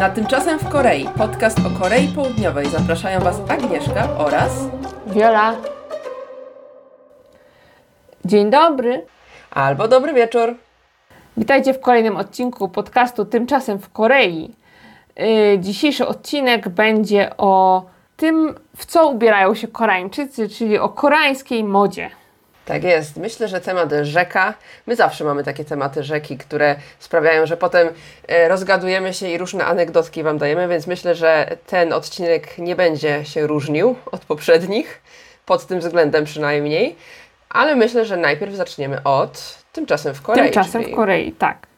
Na Tymczasem w Korei, podcast o Korei Południowej. Zapraszają Was Agnieszka oraz Wiola. Dzień dobry. albo dobry wieczór. Witajcie w kolejnym odcinku podcastu Tymczasem w Korei. Yy, dzisiejszy odcinek będzie o tym, w co ubierają się Koreańczycy, czyli o koreańskiej modzie. Tak jest. Myślę, że temat rzeka. My zawsze mamy takie tematy rzeki, które sprawiają, że potem e, rozgadujemy się i różne anegdotki Wam dajemy, więc myślę, że ten odcinek nie będzie się różnił od poprzednich, pod tym względem przynajmniej. Ale myślę, że najpierw zaczniemy od tymczasem w Korei. Tymczasem czyli- w Korei, tak.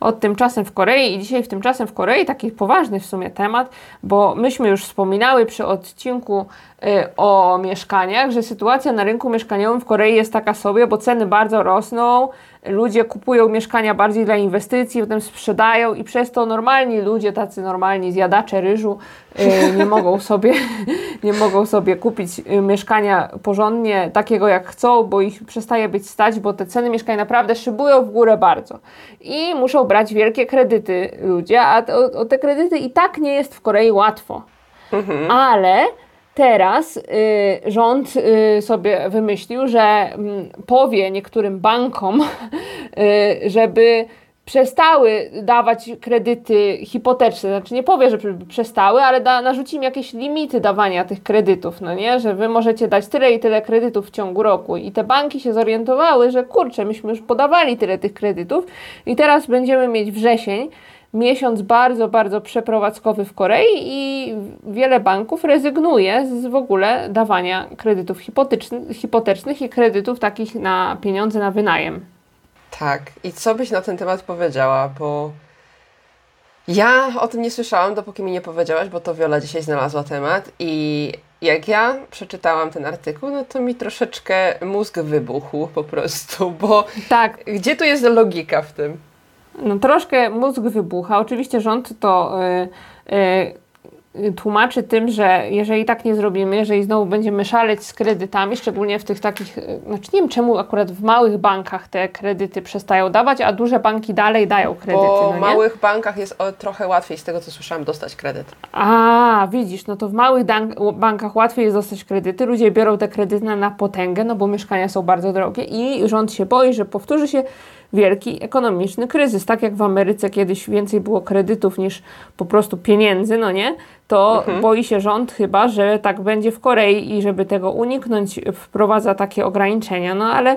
Od tymczasem w Korei i dzisiaj w tymczasem w Korei taki poważny w sumie temat, bo myśmy już wspominały przy odcinku y, o mieszkaniach, że sytuacja na rynku mieszkaniowym w Korei jest taka sobie, bo ceny bardzo rosną, ludzie kupują mieszkania bardziej dla inwestycji, potem sprzedają i przez to normalni ludzie, tacy normalni zjadacze ryżu y, nie mogą sobie nie mogą sobie kupić y, mieszkania porządnie takiego jak chcą, bo ich przestaje być stać, bo te ceny mieszkań naprawdę szybują w górę bardzo. I muszą brać wielkie kredyty ludzie, a o, o te kredyty i tak nie jest w Korei łatwo. Ale teraz y, rząd y, sobie wymyślił, że mm, powie niektórym bankom, y, żeby przestały dawać kredyty hipoteczne. Znaczy nie powie, że przestały, ale da, narzuci im jakieś limity dawania tych kredytów, no nie? Że wy możecie dać tyle i tyle kredytów w ciągu roku. I te banki się zorientowały, że kurczę, myśmy już podawali tyle tych kredytów i teraz będziemy mieć wrzesień, miesiąc bardzo, bardzo przeprowadzkowy w Korei i wiele banków rezygnuje z w ogóle dawania kredytów hipotecznych, i kredytów takich na pieniądze na wynajem. Tak. I co byś na ten temat powiedziała? Bo ja o tym nie słyszałam, dopóki mi nie powiedziałaś, bo to Wiola dzisiaj znalazła temat. I jak ja przeczytałam ten artykuł, no to mi troszeczkę mózg wybuchł po prostu, bo Tak, gdzie tu jest logika w tym? No troszkę mózg wybucha. Oczywiście rząd to y, y, tłumaczy tym, że jeżeli tak nie zrobimy, jeżeli znowu będziemy szaleć z kredytami, szczególnie w tych takich, znaczy nie wiem czemu akurat w małych bankach te kredyty przestają dawać, a duże banki dalej dają kredyty, Bo no w małych bankach jest o, trochę łatwiej, z tego co słyszałam, dostać kredyt. A, widzisz, no to w małych bankach łatwiej jest dostać kredyty. Ludzie biorą te kredyty na potęgę, no bo mieszkania są bardzo drogie i rząd się boi, że powtórzy się wielki ekonomiczny kryzys. Tak jak w Ameryce kiedyś więcej było kredytów niż po prostu pieniędzy, no nie? To boi się rząd chyba, że tak będzie w Korei i żeby tego uniknąć, wprowadza takie ograniczenia. No ale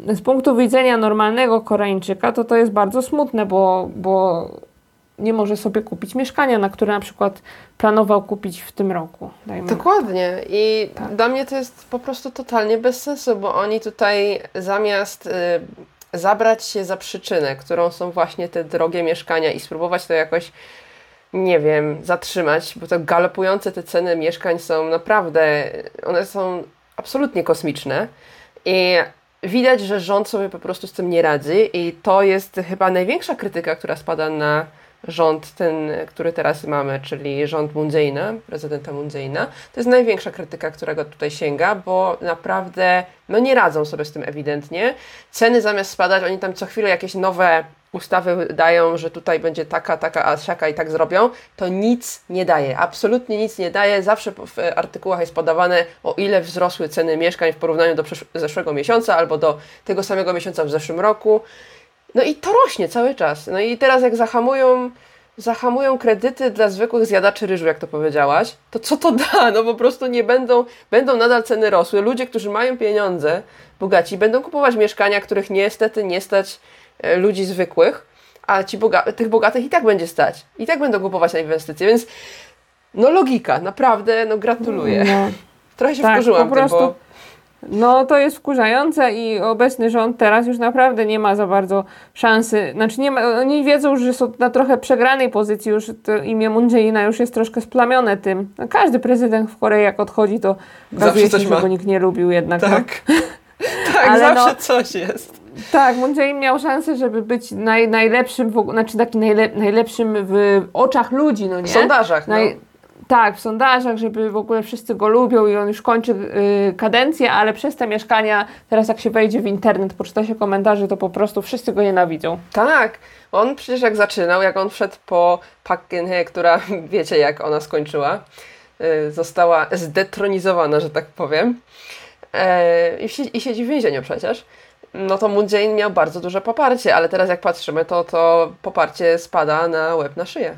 z punktu widzenia normalnego Koreańczyka, to to jest bardzo smutne, bo, bo nie może sobie kupić mieszkania, na które na przykład planował kupić w tym roku. Dokładnie. I Tak. dla mnie to jest po prostu totalnie bez sensu, bo oni tutaj zamiast y, zabrać się za przyczynę, którą są właśnie te drogie mieszkania i spróbować to jakoś, nie wiem, zatrzymać, bo to galopujące te ceny mieszkań są naprawdę, one są absolutnie kosmiczne. I widać, że rząd sobie po prostu z tym nie radzi i to jest chyba największa krytyka, która spada na rząd ten, który teraz mamy, czyli rząd Moon Jae-ina, prezydenta Moon Jae-ina. To jest największa krytyka, którego tutaj sięga, bo naprawdę no nie radzą sobie z tym ewidentnie. Ceny zamiast spadać, oni tam co chwilę jakieś nowe ustawy dają, że tutaj będzie taka, taka, a siaka i tak zrobią, to nic nie daje. Absolutnie nic nie daje. Zawsze w artykułach jest podawane, o ile wzrosły ceny mieszkań w porównaniu do zeszłego miesiąca albo do tego samego miesiąca w zeszłym roku. No i to rośnie cały czas. No i teraz jak zahamują, zahamują kredyty dla zwykłych zjadaczy ryżu, jak to powiedziałaś, to co to da? No po prostu nie będą, będą nadal ceny rosły. Ludzie, którzy mają pieniądze, bogaci, będą kupować mieszkania, których niestety nie stać e, ludzi zwykłych, a ci boga- tych bogatych i tak będzie stać. I tak będą kupować na inwestycje, więc no logika, naprawdę, no gratuluję. No. Trochę się Tak, wkurzyłam po tym, prostu bo... No to jest wkurzające i obecny rząd teraz już naprawdę nie ma za bardzo szansy. Znaczy nie ma, oni wiedzą, że są na trochę przegranej pozycji, już to imię Moon Jae-ina już jest troszkę splamione tym. No, każdy prezydent w Korei jak odchodzi, to okazuje się, coś że ma. go nikt nie lubił jednak. no. Tak. tak, Ale zawsze no- coś jest. Tak, Moon Jae-in miał szansę, żeby być naj, najlepszym, w, znaczy taki najle, najlepszym w oczach ludzi, no nie? W sondażach, no. Naj, Tak, w sondażach, żeby w ogóle wszyscy go lubią i on już kończy y, kadencję, ale przez te mieszkania, teraz jak się wejdzie w internet, poczyta się komentarze, to po prostu wszyscy go nienawidzą. Tak, on przecież jak zaczynał, jak on wszedł po Geun-hye, która wiecie jak ona skończyła, y, została zdetronizowana, że tak powiem, e, i, si- i siedzi w więzieniu przecież, no to Moon Jae-in miał bardzo duże poparcie, ale teraz jak patrzymy, to to poparcie spada na łeb na szyję.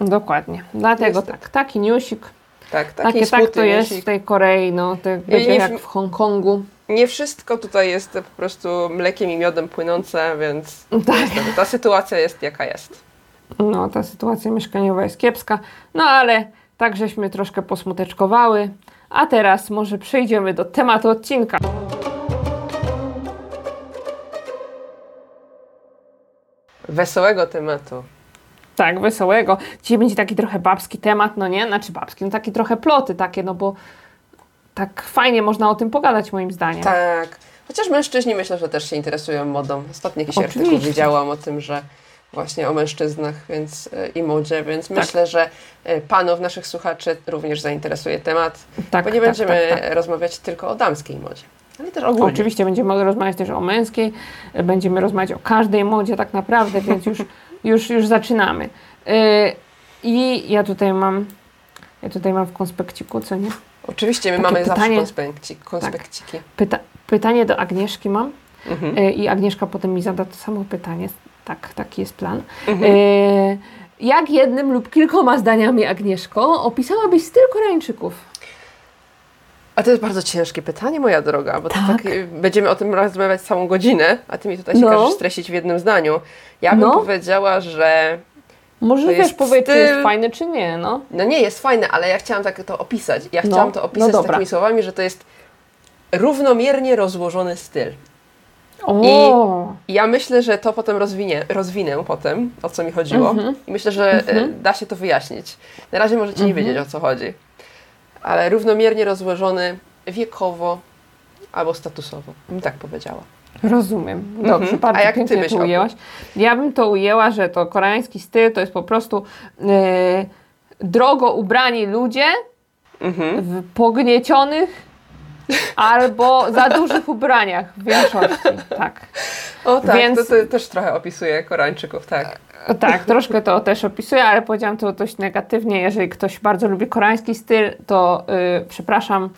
Dokładnie. Dlatego tak, taki newsik. Tak, taki Takie tak to jest newsik. w tej Korei, no, będzie nie- jak w Hongkongu. Nie wszystko tutaj jest po prostu mlekiem i miodem płynące, więc Tak. ta sytuacja jest jaka jest. No, ta sytuacja mieszkaniowa jest kiepska, no ale tak żeśmy troszkę posmuteczkowały. A teraz może przejdziemy do tematu odcinka. Wesołego tematu. Tak, wesołego. Dzisiaj będzie taki trochę babski temat, no nie? Znaczy babski, no taki trochę ploty takie, no bo tak fajnie można o tym pogadać moim zdaniem. Tak. Chociaż mężczyźni myślę, że też się interesują modą. Ostatnio jakiś artykuł Oczywiście. widziałam o tym, że właśnie o mężczyznach więc, y, i modzie, więc Tak. myślę, że y, panów, naszych słuchaczy również zainteresuje temat, tak bo nie tak, będziemy tak, tak. rozmawiać tylko o damskiej modzie, ale też ogólnie. Oczywiście będziemy rozmawiać też o męskiej, będziemy rozmawiać o każdej modzie tak naprawdę, więc już, już, już zaczynamy. Yy, I ja tutaj mam, ja tutaj mam w konspekciku, co nie? Oczywiście my Takie mamy zawsze pytanie- konspekci, konspekciki. Pyta, pytanie do Agnieszki mam Mhm. yy, i Agnieszka potem mi zada to samo pytanie. Tak, taki jest plan. Mhm. Yy, jak jednym lub kilkoma zdaniami, Agnieszko, opisałabyś styl Koreańczyków? A to jest bardzo ciężkie pytanie, moja droga, bo to Tak. tak, będziemy o tym rozmawiać całą godzinę, a ty mi tutaj się No. każesz streścić w jednym zdaniu. Ja bym No. powiedziała, że Może To wiesz, jest powiedz, czy jest fajny, czy nie, no. No nie, jest fajne, ale ja chciałam tak to opisać. Ja No, chciałam to no opisać dobra. takimi słowami, że to jest równomiernie rozłożony styl. O, I ja myślę, że to potem rozwinie, rozwinę potem, o co mi chodziło. Mhm. I myślę, że e, da się to wyjaśnić. Na razie możecie nie Mhm. wiedzieć, o co chodzi. Ale równomiernie rozłożony wiekowo albo statusowo. Bym tak powiedziała. Rozumiem. Dobrze, Mhm. bardzo A jak ty byś to ujęłaś. Ja bym to ujęła, że to koreański styl to jest po prostu e, drogo ubrani ludzie Mhm. w pogniecionych albo za dużych ubraniach w większości. Tak. O tak, Więc- to, też trochę opisuje Koreańczyków, tak. Tak, troszkę to też opisuję, ale powiedziałam to dość negatywnie. Jeżeli ktoś bardzo lubi koreański styl, to y, przepraszam,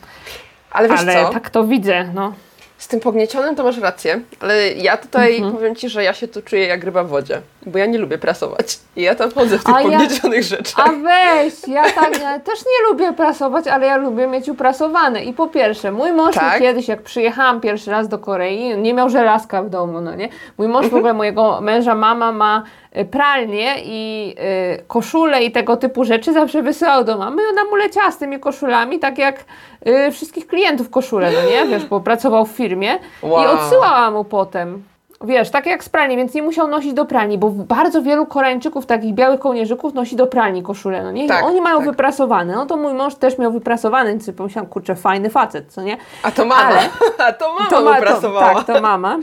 Ale wiesz ale co? tak to widzę. No. Z tym pogniecionym to masz rację, ale ja tutaj Mhm. powiem Ci, że ja się tu czuję jak ryba w wodzie, bo ja nie lubię prasować. I ja tam chodzę w tych A ja- pogniecionych rzeczach. A weź, ja tak ja też nie lubię prasować, ale ja lubię mieć uprasowane. I po pierwsze, mój mąż Tak? kiedyś, jak przyjechałam pierwszy raz do Korei, nie miał żelazka w domu, no nie? Mój mąż w ogóle, mojego męża, mama ma y, pralnię i y, koszule i tego typu rzeczy zawsze wysyłał do mamy. I ona mu leciała z tymi koszulami, tak jak y, wszystkich klientów koszule, no nie? Wiesz, bo pracował w firmie i Wow. odsyłała mu potem. Wiesz, tak jak z pralni, więc nie musiał nosić do pralni, bo bardzo wielu Koreańczyków, takich białych kołnierzyków, nosi do pralni koszulę, no nie? Tak, oni mają tak. wyprasowane. No to mój mąż też miał wyprasowane, więc sobie pomyślałam, kurczę, fajny facet, co nie? A to mama, Ale- a to mama To ma- uprasowała. To, tak, to mama.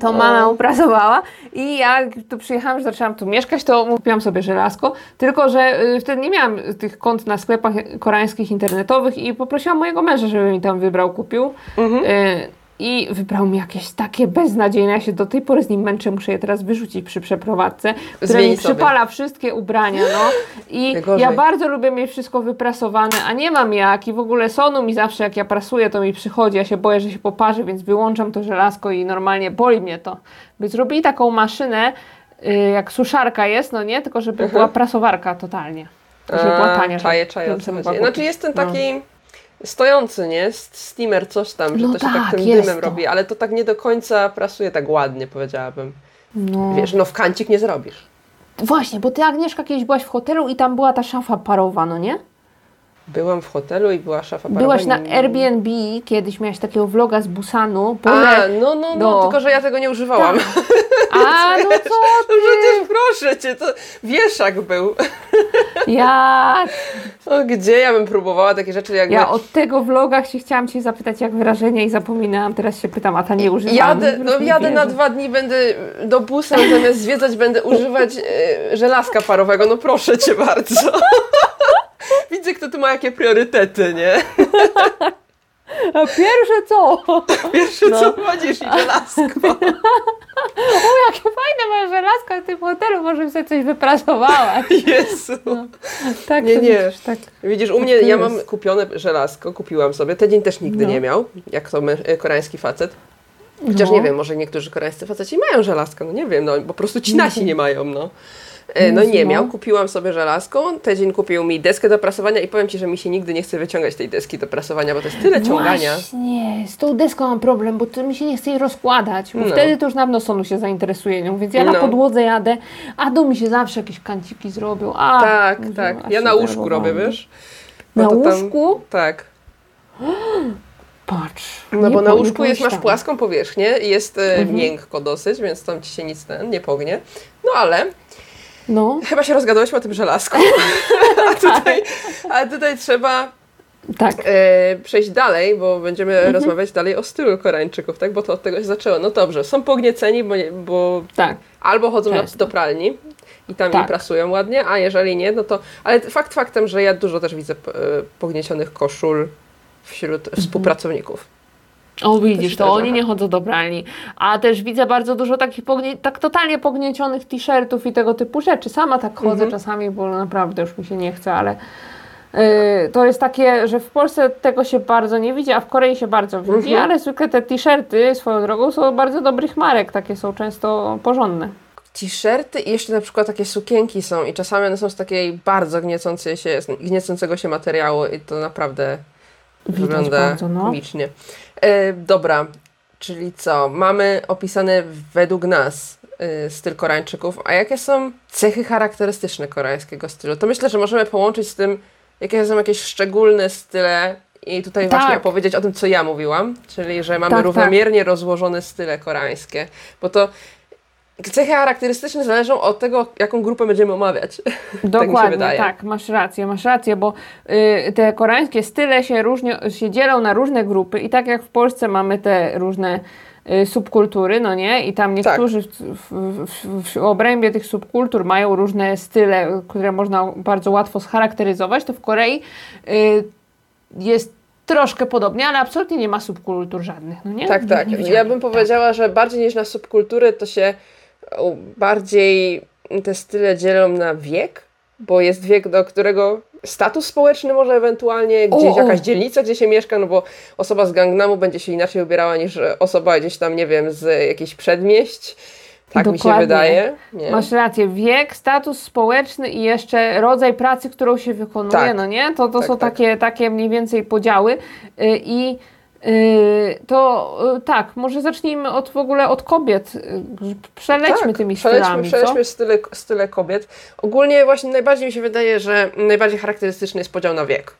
To mama uprasowała i jak tu przyjechałam, że zaczęłam tu mieszkać, to kupiłam sobie żelazko, tylko że y, wtedy nie miałam tych kont na sklepach koreańskich internetowych i poprosiłam mojego męża, żeby mi tam wybrał, kupił. Mhm. Y, I wybrał mi jakieś takie beznadziejne, ja się do tej pory z nim męczę, muszę je teraz wyrzucić przy przeprowadzce, które mi sobie. przypala wszystkie ubrania, no. I ja bardzo lubię mieć wszystko wyprasowane, a nie mam jak i w ogóle sonu mi zawsze jak ja prasuję, to mi przychodzi, ja się boję, że się poparzy, więc wyłączam to żelazko i normalnie boli mnie to. By zrobili taką maszynę, y, jak suszarka jest, no nie, tylko żeby była prasowarka totalnie. Żeby była tania. Chodzi. mogła Znaczy jest ten No. Stojący, nie? Steamer, coś tam, że No to się tak tak, tym dymem to. robi, ale to tak nie do końca prasuje tak ładnie, powiedziałabym. No. Wiesz, no w kancik nie zrobisz. Właśnie, bo ty Agnieszka kiedyś byłaś w hotelu i tam była ta szafa parowa, no nie? Byłam w hotelu i była szafa Byłaś na Airbnb, kiedyś miałaś takiego vloga z Busanu. A, Pole... no, no, no, No. tylko że ja tego nie używałam. A, no co No przecież proszę cię, to wieszak był. Ja, O, gdzie ja bym próbowała takie rzeczy jakby... ja od tego vloga się chciałam Cię zapytać, jak wrażenie i zapominałam. Teraz się pytam, a ta nie używam. Jadę, no jadę na dwa dni, będę do Busan zamiast zwiedzać, będę używać e, żelazka parowego. No proszę cię bardzo. niestety ma jakie priorytety, nie? A pierwsze co? Pierwsze No. co chodzisz i żelazko. O, jakie fajne masz żelazko w tym hotelu, może sobie coś wypracowała. Jezu. Tak, Nie, nie. widzisz, tak. Widzisz, u Tak mnie ja mam kupione żelazko, kupiłam sobie. Tydzień też nigdy No. nie miał, jak to my, e, koreański facet. Chociaż No. nie wiem, może niektórzy koreańscy faceci mają żelazko, no nie wiem, no po prostu ci nasi nie mają, no. E, No nie no. miał, kupiłam sobie żelazko, tydzień kupił mi deskę do prasowania i powiem Ci, że mi się nigdy nie chce wyciągać tej deski do prasowania, bo to jest tyle ciągania. Właśnie, z tą deską mam problem, bo to mi się nie chce jej rozkładać, bo No. wtedy to już na pewno sonu się zainteresuje nią, więc ja na No. podłodze jadę, a do mi się zawsze jakieś kanciki zrobią. A, Tak, mówię, tak. Ja na łóżku robię, wiesz? Na Bo to tam- łóżku? Tak. Patrz. No nie bo na nie łóżku jest, masz płaską powierzchnię i jest e, Mhm. miękko dosyć, więc tam Ci się nic ten, nie pognie. No ale No, chyba się rozgadłyśmy o tym żelazku. a, tutaj, a tutaj trzeba tak. e, przejść dalej, bo będziemy Mhm. rozmawiać dalej o stylu Koreańczyków, tak? Bo to od tego się zaczęło. No dobrze, są pognieceni, bo, nie, bo Tak. albo chodzą na, Często. do pralni i tam Tak. prasują ładnie, a jeżeli nie, no to... Ale fakt faktem, że ja dużo też widzę e, pogniecionych koszul wśród Mhm. współpracowników. O widzisz, to zdarza. oni nie chodzą do pralni. A też widzę bardzo dużo takich pognie- tak totalnie pogniecionych t-shirtów i tego typu rzeczy. Sama tak chodzę Mhm. czasami, bo naprawdę już mi się nie chce, ale yy, to jest takie, że w Polsce tego się bardzo nie widzi, a w Korei się bardzo widzi, Mhm. ale zwykle te t-shirty swoją drogą są bardzo dobrych marek, takie są często porządne. T-shirty i jeszcze na przykład takie sukienki są i czasami one są z takiej bardzo gniecącej się, gniecącego się materiału i to naprawdę Widać wygląda bardzo, no. komicznie. E, dobra, czyli co? Mamy opisane według nas e, styl Koreańczyków, a jakie są cechy charakterystyczne koreańskiego stylu? To myślę, że możemy połączyć z tym, jakie są jakieś szczególne style i tutaj Tak. właśnie opowiedzieć o tym, co ja mówiłam, czyli że mamy Tak, równomiernie rozłożone style koreańskie, bo to cechy charakterystyczne zależą od tego, jaką grupę będziemy omawiać. tak Dokładnie, wydaje. tak, masz rację, masz rację, bo y, te koreańskie style się, różnią, się dzielą na różne grupy i tak jak w Polsce mamy te różne y, subkultury, no nie? I tam niektórzy w, w, w, w obrębie tych subkultur mają różne style, które można bardzo łatwo scharakteryzować, to w Korei y, jest troszkę podobnie, ale absolutnie nie ma subkultur żadnych, no nie? Tak, tak. Ja bym powiedziała, że bardziej niż na subkultury, to się bardziej te style dzielą na wiek, bo jest wiek, do którego status społeczny może ewentualnie, gdzieś o. jakaś dzielnica, gdzie się mieszka, no bo osoba z Gangnamu będzie się inaczej ubierała niż osoba gdzieś tam, nie wiem, z jakichś przedmieść. Tak mi się Dokładnie. wydaje. Nie? Masz rację, wiek, status społeczny i jeszcze rodzaj pracy, którą się wykonuje, Tak. no nie? To, to Tak, są tak. Takie, takie mniej więcej podziały Y, i to y, tak, może zacznijmy od w ogóle od kobiet. Y, Przelećmy tak, tymi przelećmy, stylami, przelećmy style, style kobiet. Ogólnie właśnie najbardziej mi się wydaje, że najbardziej charakterystyczny jest podział na wiek.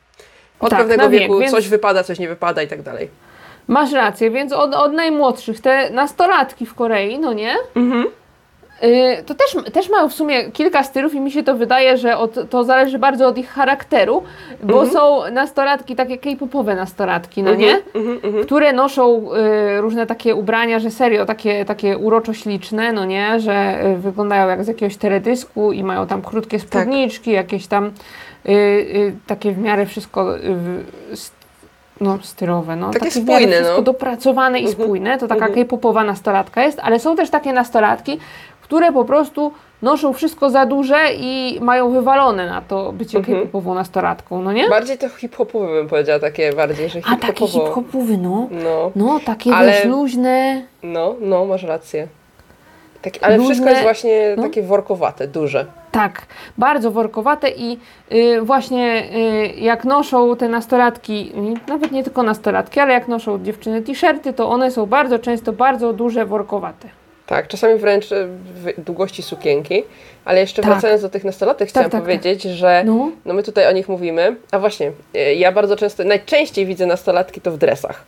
Od Tak, pewnego na wiek, wieku więc- coś wypada, coś nie wypada i tak dalej. Masz rację, więc od, od najmłodszych, te nastolatki w Korei, no nie? Mhm. Y, To też, też mają w sumie kilka stylów i mi się to wydaje, że od, to zależy bardzo od ich charakteru, bo Mhm. są nastolatki, takie k-popowe nastolatki, no nie? Mhm, mhm. które noszą y, różne takie ubrania, że serio, takie, takie uroczo śliczne, no nie, że y, wyglądają jak z jakiegoś teledysku i mają tam krótkie Tak. spódniczki, jakieś tam y, y, takie w miarę wszystko y, no, stylowe, no. Takie miarę spójne, wszystko no. dopracowane i Mhm. spójne, to taka Mhm. k-popowa nastolatka jest, ale są też takie nastolatki, które po prostu noszą wszystko za duże i mają wywalone na to bycie Mhm. k-popową nastolatką, no nie? Bardziej to hip-hopowe bym powiedziała, takie bardziej, że A takie hip-hopowo. hip-hopowy, no. No, No, takie Ale- wiesz, luźne. no, no, masz rację. Takie, ale Luźne, wszystko jest właśnie no. takie workowate, duże. Tak, bardzo workowate i y, właśnie y, jak noszą te nastolatki, y, nawet nie tylko nastolatki, ale jak noszą dziewczyny t-shirty, to one są bardzo często bardzo duże, workowate. Tak, czasami wręcz e, w długości sukienki. Ale jeszcze Tak. wracając do tych nastolatek, chciałam tak, tak. powiedzieć, że No, no my tutaj o nich mówimy. A właśnie, e, ja bardzo często, najczęściej widzę nastolatki to w dresach.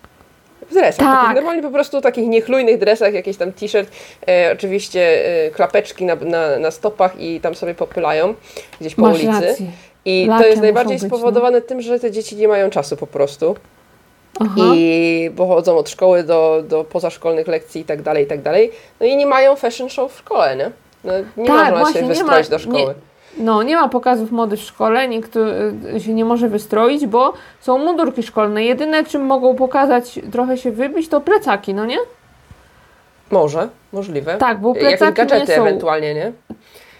W dresach, Tak. takich normalnie po prostu takich niechlujnych dresach, jakiś tam t-shirt, e, oczywiście e, klapeczki na, na, na stopach i tam sobie popylają gdzieś po masz ulicy. rację. I to jest najbardziej być, no. spowodowane tym, że te dzieci nie mają czasu po prostu. Aha. I bo chodzą od szkoły do, do pozaszkolnych lekcji i tak dalej, i tak dalej. No i nie mają fashion show w szkole, nie? No, nie Tak, można właśnie, się nie wystroić ma- do szkoły. No, nie ma pokazów mody w szkole, nikt y, się nie może wystroić, bo są mundurki szkolne. Jedyne, czym mogą pokazać, trochę się wybić, to plecaki, no nie? Może, możliwe. Tak, bo Jakieś plecaki gadżety nie są... ewentualnie, nie?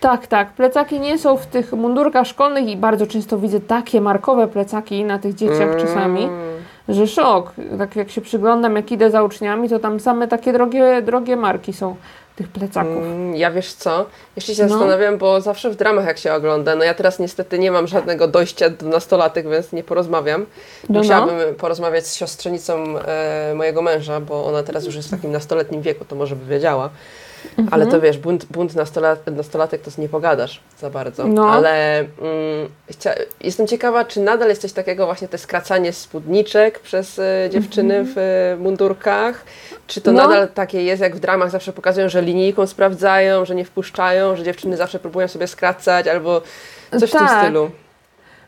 Tak, tak. Plecaki nie są w tych mundurkach szkolnych i bardzo często widzę takie markowe plecaki na tych dzieciach czasami, Mm. Że szok. Tak jak się przyglądam, jak idę za uczniami, to tam same takie drogie, drogie marki są tych plecaków. Mm, Ja wiesz co? Jeszcze się No. zastanawiam, bo zawsze w dramach jak się ogląda, no ja teraz niestety nie mam żadnego dojścia do nastolatek, więc nie porozmawiam. No, no. Musiałabym porozmawiać z siostrzenicą e, mojego męża, bo ona teraz już jest w takim nastoletnim wieku, to może by wiedziała. Ale Mhm. to wiesz, bunt, bunt nastolat, nastolatek to nie pogadasz za bardzo. No. Ale mm, chcia, jestem ciekawa, czy nadal jest coś takiego właśnie te skracanie spódniczek przez e, dziewczyny w e, mundurkach? Czy to Mhm. No. nadal takie jest, jak w dramach zawsze pokazują, że linijką sprawdzają, że nie wpuszczają, że dziewczyny zawsze próbują sobie skracać albo coś w tym Tak. stylu?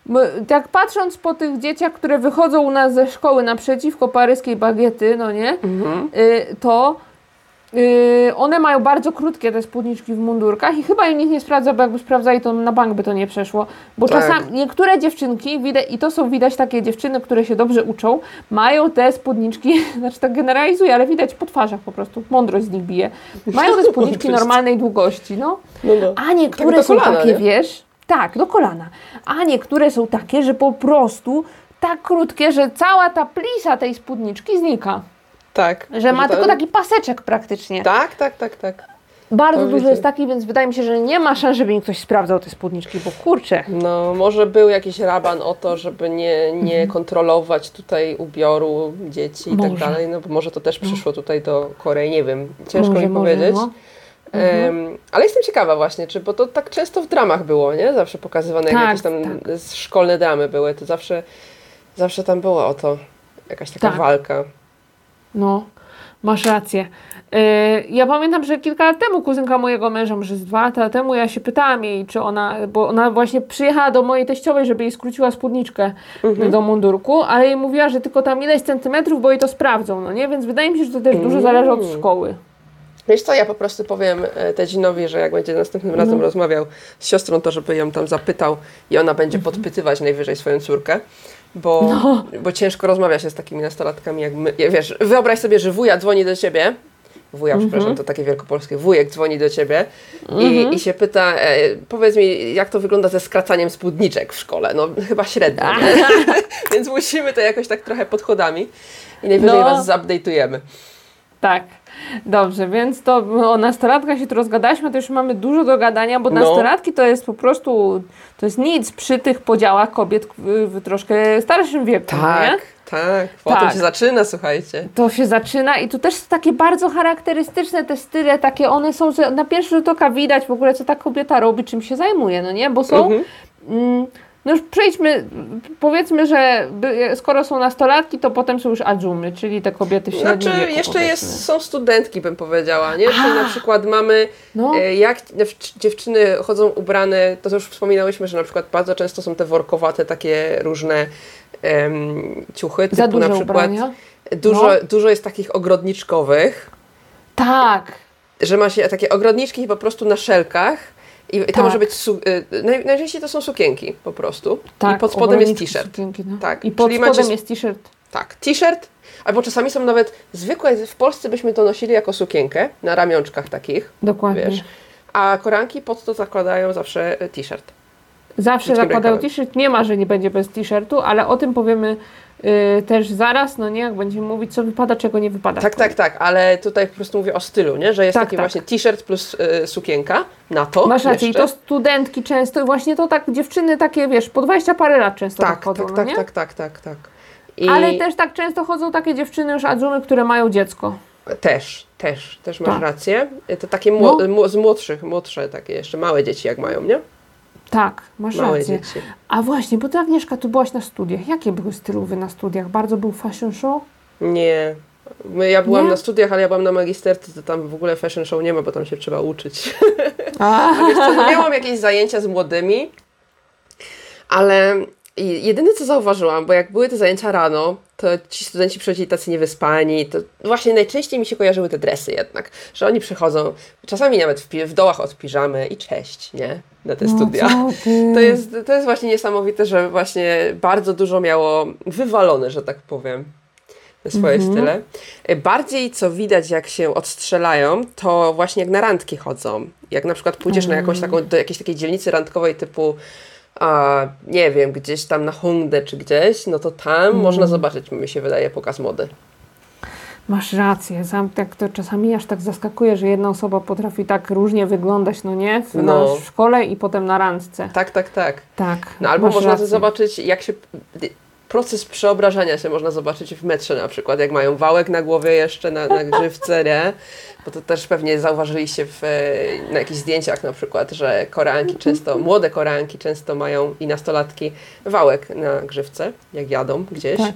Bo tak patrząc po tych dzieciach, które wychodzą u nas ze szkoły naprzeciwko paryskiej bagiety, no nie, Mhm. y, to y, one mają bardzo krótkie te spódniczki w mundurkach i chyba im nikt nie sprawdza, bo jakby sprawdzali, to na bank by to nie przeszło. Bo Tak. czasami niektóre dziewczynki, widać, i to są widać takie dziewczyny, które się dobrze uczą, mają te spódniczki, znaczy tak generalizuję, ale widać po twarzach po prostu, mądrość z nich bije. Mają te spódniczki normalnej długości, no. No, no. A niektóre są kolana, takie, nie? wiesz, tak, do kolana. A niektóre są takie, że po prostu tak krótkie, że cała ta plisa tej spódniczki znika. Tak. Że ma to- tylko taki paseczek praktycznie. Tak, tak, tak, tak. Bardzo dużo wiecie. jest taki, więc wydaje mi się, że nie ma szans, żeby mi ktoś sprawdzał te spódniczki, bo kurczę. No, może był jakiś raban o to, żeby nie, nie kontrolować tutaj ubioru dzieci i tak Mhm. Może. dalej, no bo może to też przyszło tutaj do Korei, nie wiem, ciężko Może, mi może, powiedzieć. no. Em, ale jestem ciekawa właśnie, czy, bo to tak często w dramach było, nie? Zawsze pokazywane, jak Tak, jakieś tam z- szkolne dramy były, to zawsze, zawsze tam było o to, jakaś taka Tak. walka. No, masz rację. Yy, ja pamiętam, że kilka lat temu kuzynka mojego męża, może z dwa lata temu, ja się pytałam jej, czy ona, bo ona właśnie przyjechała do mojej teściowej, żeby jej skróciła spódniczkę do mundurku, ale jej mówiła, że tylko tam ileś centymetrów, bo jej to sprawdzą, no nie? Więc wydaje mi się, że to też dużo zależy od szkoły. Wiesz co, ja po prostu powiem e, Tedzinowi, że jak będzie następnym razem No. rozmawiał z siostrą, to żeby ją tam zapytał i ona będzie Mhm. podpytywać najwyżej swoją córkę, bo, No. bo ciężko rozmawia się z takimi nastolatkami jak my. Wiesz, wyobraź sobie, że wuja dzwoni do ciebie, wuja, Mhm. przepraszam, to takie wielkopolskie, wujek dzwoni do ciebie i, i się pyta, e, powiedz mi, jak to wygląda ze skracaniem spódniczek w szkole? No chyba średnio, więc musimy to jakoś tak trochę podchodami i najwyżej No. was zupdate'ujemy. Tak. Dobrze, więc to o nastolatkach się tu rozgadaliśmy, to już mamy dużo do gadania, bo No. nastolatki to jest po prostu, to jest nic przy tych podziałach kobiet w, w troszkę starszym wieku, nie? Tak, tak, potem Tak. się zaczyna, słuchajcie. To się zaczyna i tu też są takie bardzo charakterystyczne te style, takie one są, że na pierwszy rzut oka widać w ogóle, co ta kobieta robi, czym się zajmuje, no nie? Bo są, Mhm. mm, no już przejdźmy, powiedzmy, że skoro są nastolatki, to potem są już adżumy, czyli te kobiety w średnim Znaczy, wieku, jeszcze jest, są studentki, bym powiedziała, nie? Czyli na przykład mamy, No. e, jak dziew- dziewczyny chodzą ubrane, to już wspominałyśmy, że na przykład bardzo często są te workowate takie różne em, ciuchy, Za typu duże na przykład ubrania. dużo, No. dużo jest takich ogrodniczkowych, Tak, że ma się takie ogrodniczki po prostu na szelkach i to Tak. może być, y, naj, najczęściej to są sukienki po prostu tak. i pod spodem jest t-shirt. no. Tak, I pod czyli spodem macie- jest t-shirt. Tak, t-shirt, albo czasami są nawet zwykłe, w Polsce byśmy to nosili jako sukienkę, na ramionczkach takich, Dokładnie. wiesz, a koranki pod to zakładają zawsze e, t-shirt. Zawsze zakładają t-shirt. Nie ma, że nie będzie bez t-shirtu, ale o tym powiemy y, też zaraz, no nie, jak będziemy mówić, co wypada, czego nie wypada. Tak, tak, tak, ale tutaj po prostu mówię o stylu, nie? że jest Tak, taki tak. właśnie t-shirt plus e, sukienka na to Masz rację, i to studentki często, właśnie to tak, dziewczyny takie, wiesz, po 20 parę lat często tak, tak chodzą, tak, no tak, tak, tak, tak, tak. I Ale też tak często chodzą takie dziewczyny już adżumy, które mają dziecko. też, też, też masz Tak. rację. To takie mło, No. z młodszych, młodsze takie jeszcze małe dzieci jak mają, nie? Tak, masz Małe rację. dzieci. A właśnie, bo ty Agnieszka, tu byłaś na studiach. Jakie były stylowy na studiach? Bardzo był fashion show? Nie. Ja byłam Nie? na studiach, ale ja byłam na magisterce, to tam w ogóle fashion show nie ma, bo tam się trzeba uczyć. A, Wiesz co, no miałam jakieś zajęcia z młodymi, ale I jedyne co zauważyłam, bo jak były te zajęcia rano, to ci studenci przychodzili tacy niewyspani, to właśnie najczęściej mi się kojarzyły te dresy jednak, że oni przychodzą, czasami nawet w, w dołach od piżamy i cześć, nie? Na te studia. No ty? To jest, to jest właśnie niesamowite, że właśnie bardzo dużo miało wywalone, że tak powiem, swoje Mhm. style. Bardziej co widać, jak się odstrzelają, to właśnie jak na randki chodzą. Jak na przykład pójdziesz na jakąś taką, do jakiejś takiej dzielnicy randkowej typu a, nie wiem, gdzieś tam na Hongdae czy gdzieś, no to tam Mhm. można zobaczyć, mi się wydaje, pokaz mody. Masz rację, sam tak to czasami aż tak zaskakuje, że jedna osoba potrafi tak różnie wyglądać, no nie? W, No. w szkole i potem na randce. Tak, tak, tak. Tak. No albo można rację. zobaczyć, jak się. Proces przeobrażania się można zobaczyć w metrze na przykład, jak mają wałek na głowie jeszcze na, na grzywce, nie? Bo to też pewnie zauważyliście w, e, na jakichś zdjęciach na przykład, że koreanki często, młode koreanki często mają i nastolatki wałek na grzywce, jak jadą gdzieś. Tak.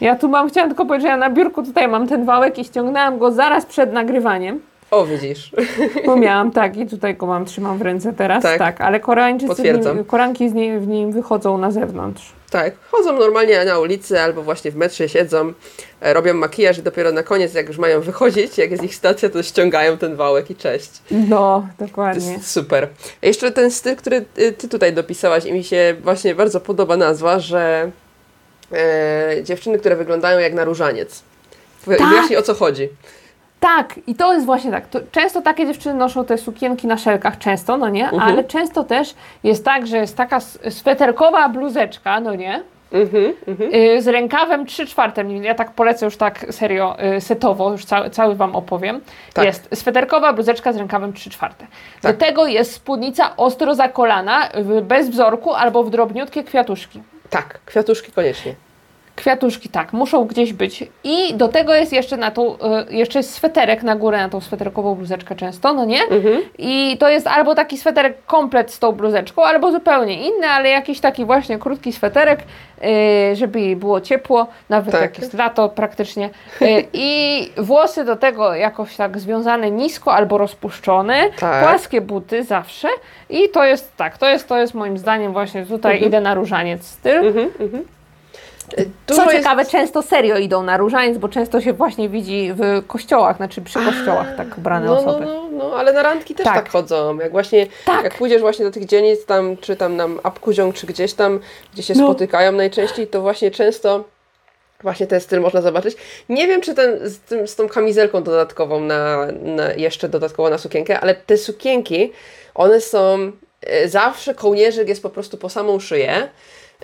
Ja tu mam, chciałam tylko powiedzieć, że ja na biurku tutaj mam ten wałek i ściągnęłam go zaraz przed nagrywaniem. O, widzisz. Bo miałam tak i tutaj go mam, trzymam w ręce teraz. Tak. Tak, ale Koreańczycy, w Potwierdzam. nim, Koranki z nim, w nim wychodzą na zewnątrz. Tak, chodzą normalnie na ulicy albo właśnie w metrze siedzą, e, robią makijaż i dopiero na koniec, jak już mają wychodzić, jak jest ich stacja, to ściągają ten wałek i cześć. No, dokładnie. super. A Jeszcze ten styl, który y, ty tutaj dopisałaś i mi się właśnie bardzo podoba nazwa, że e, dziewczyny, które wyglądają jak na różaniec. Wy- Tak. Wyjaśnij o co chodzi. Tak, i to jest właśnie tak. To często takie dziewczyny noszą te sukienki na szelkach, często, no nie? Mhm. Ale często też jest tak, że jest taka sweterkowa bluzeczka, no nie? Mhm, mhm. Y, z rękawem 3 czwarte. Ja tak polecę już tak serio, y, setowo, już cały, cały Wam opowiem. Tak. Jest sweterkowa bluzeczka z rękawem 3 czwarte. Tak. Do tego jest spódnica ostro zakolana, bez wzorku albo w drobniutkie kwiatuszki. Tak, kwiatuszki koniecznie. Kwiatuszki, tak, muszą gdzieś być. I do tego jest jeszcze na tą, y, jeszcze jest sweterek na górę, na tą sweterkową bluzeczkę często, no nie? Mhm. I to jest albo taki sweterek komplet z tą bluzeczką, albo zupełnie inny, ale jakiś taki właśnie krótki sweterek, y, żeby jej było ciepło, nawet Tak. jak jest lato praktycznie. Y, I włosy do tego jakoś tak związane nisko albo rozpuszczone, Tak. płaskie buty zawsze. I to jest tak, to jest, to jest moim zdaniem właśnie tutaj Mhm. idę na różaniec styl. Mhm, mhm. E, Co Dużo jest- ciekawe, często serio idą na różaniec, bo często się właśnie widzi w kościołach, znaczy przy kościołach tak ubrane no, no, osoby. no, no, ale na randki też Tak. tak, chodzą. Jak właśnie, Tak. jak pójdziesz właśnie do tych dzielnic tam, czy tam na Apkuziąg, czy gdzieś tam, gdzie się No. spotykają najczęściej, to właśnie często właśnie ten styl można zobaczyć. Nie wiem, czy ten z, tym, z tą kamizelką dodatkową na, na jeszcze dodatkowo na sukienkę, ale te sukienki, one są e, zawsze kołnierzyk jest po prostu po samą szyję.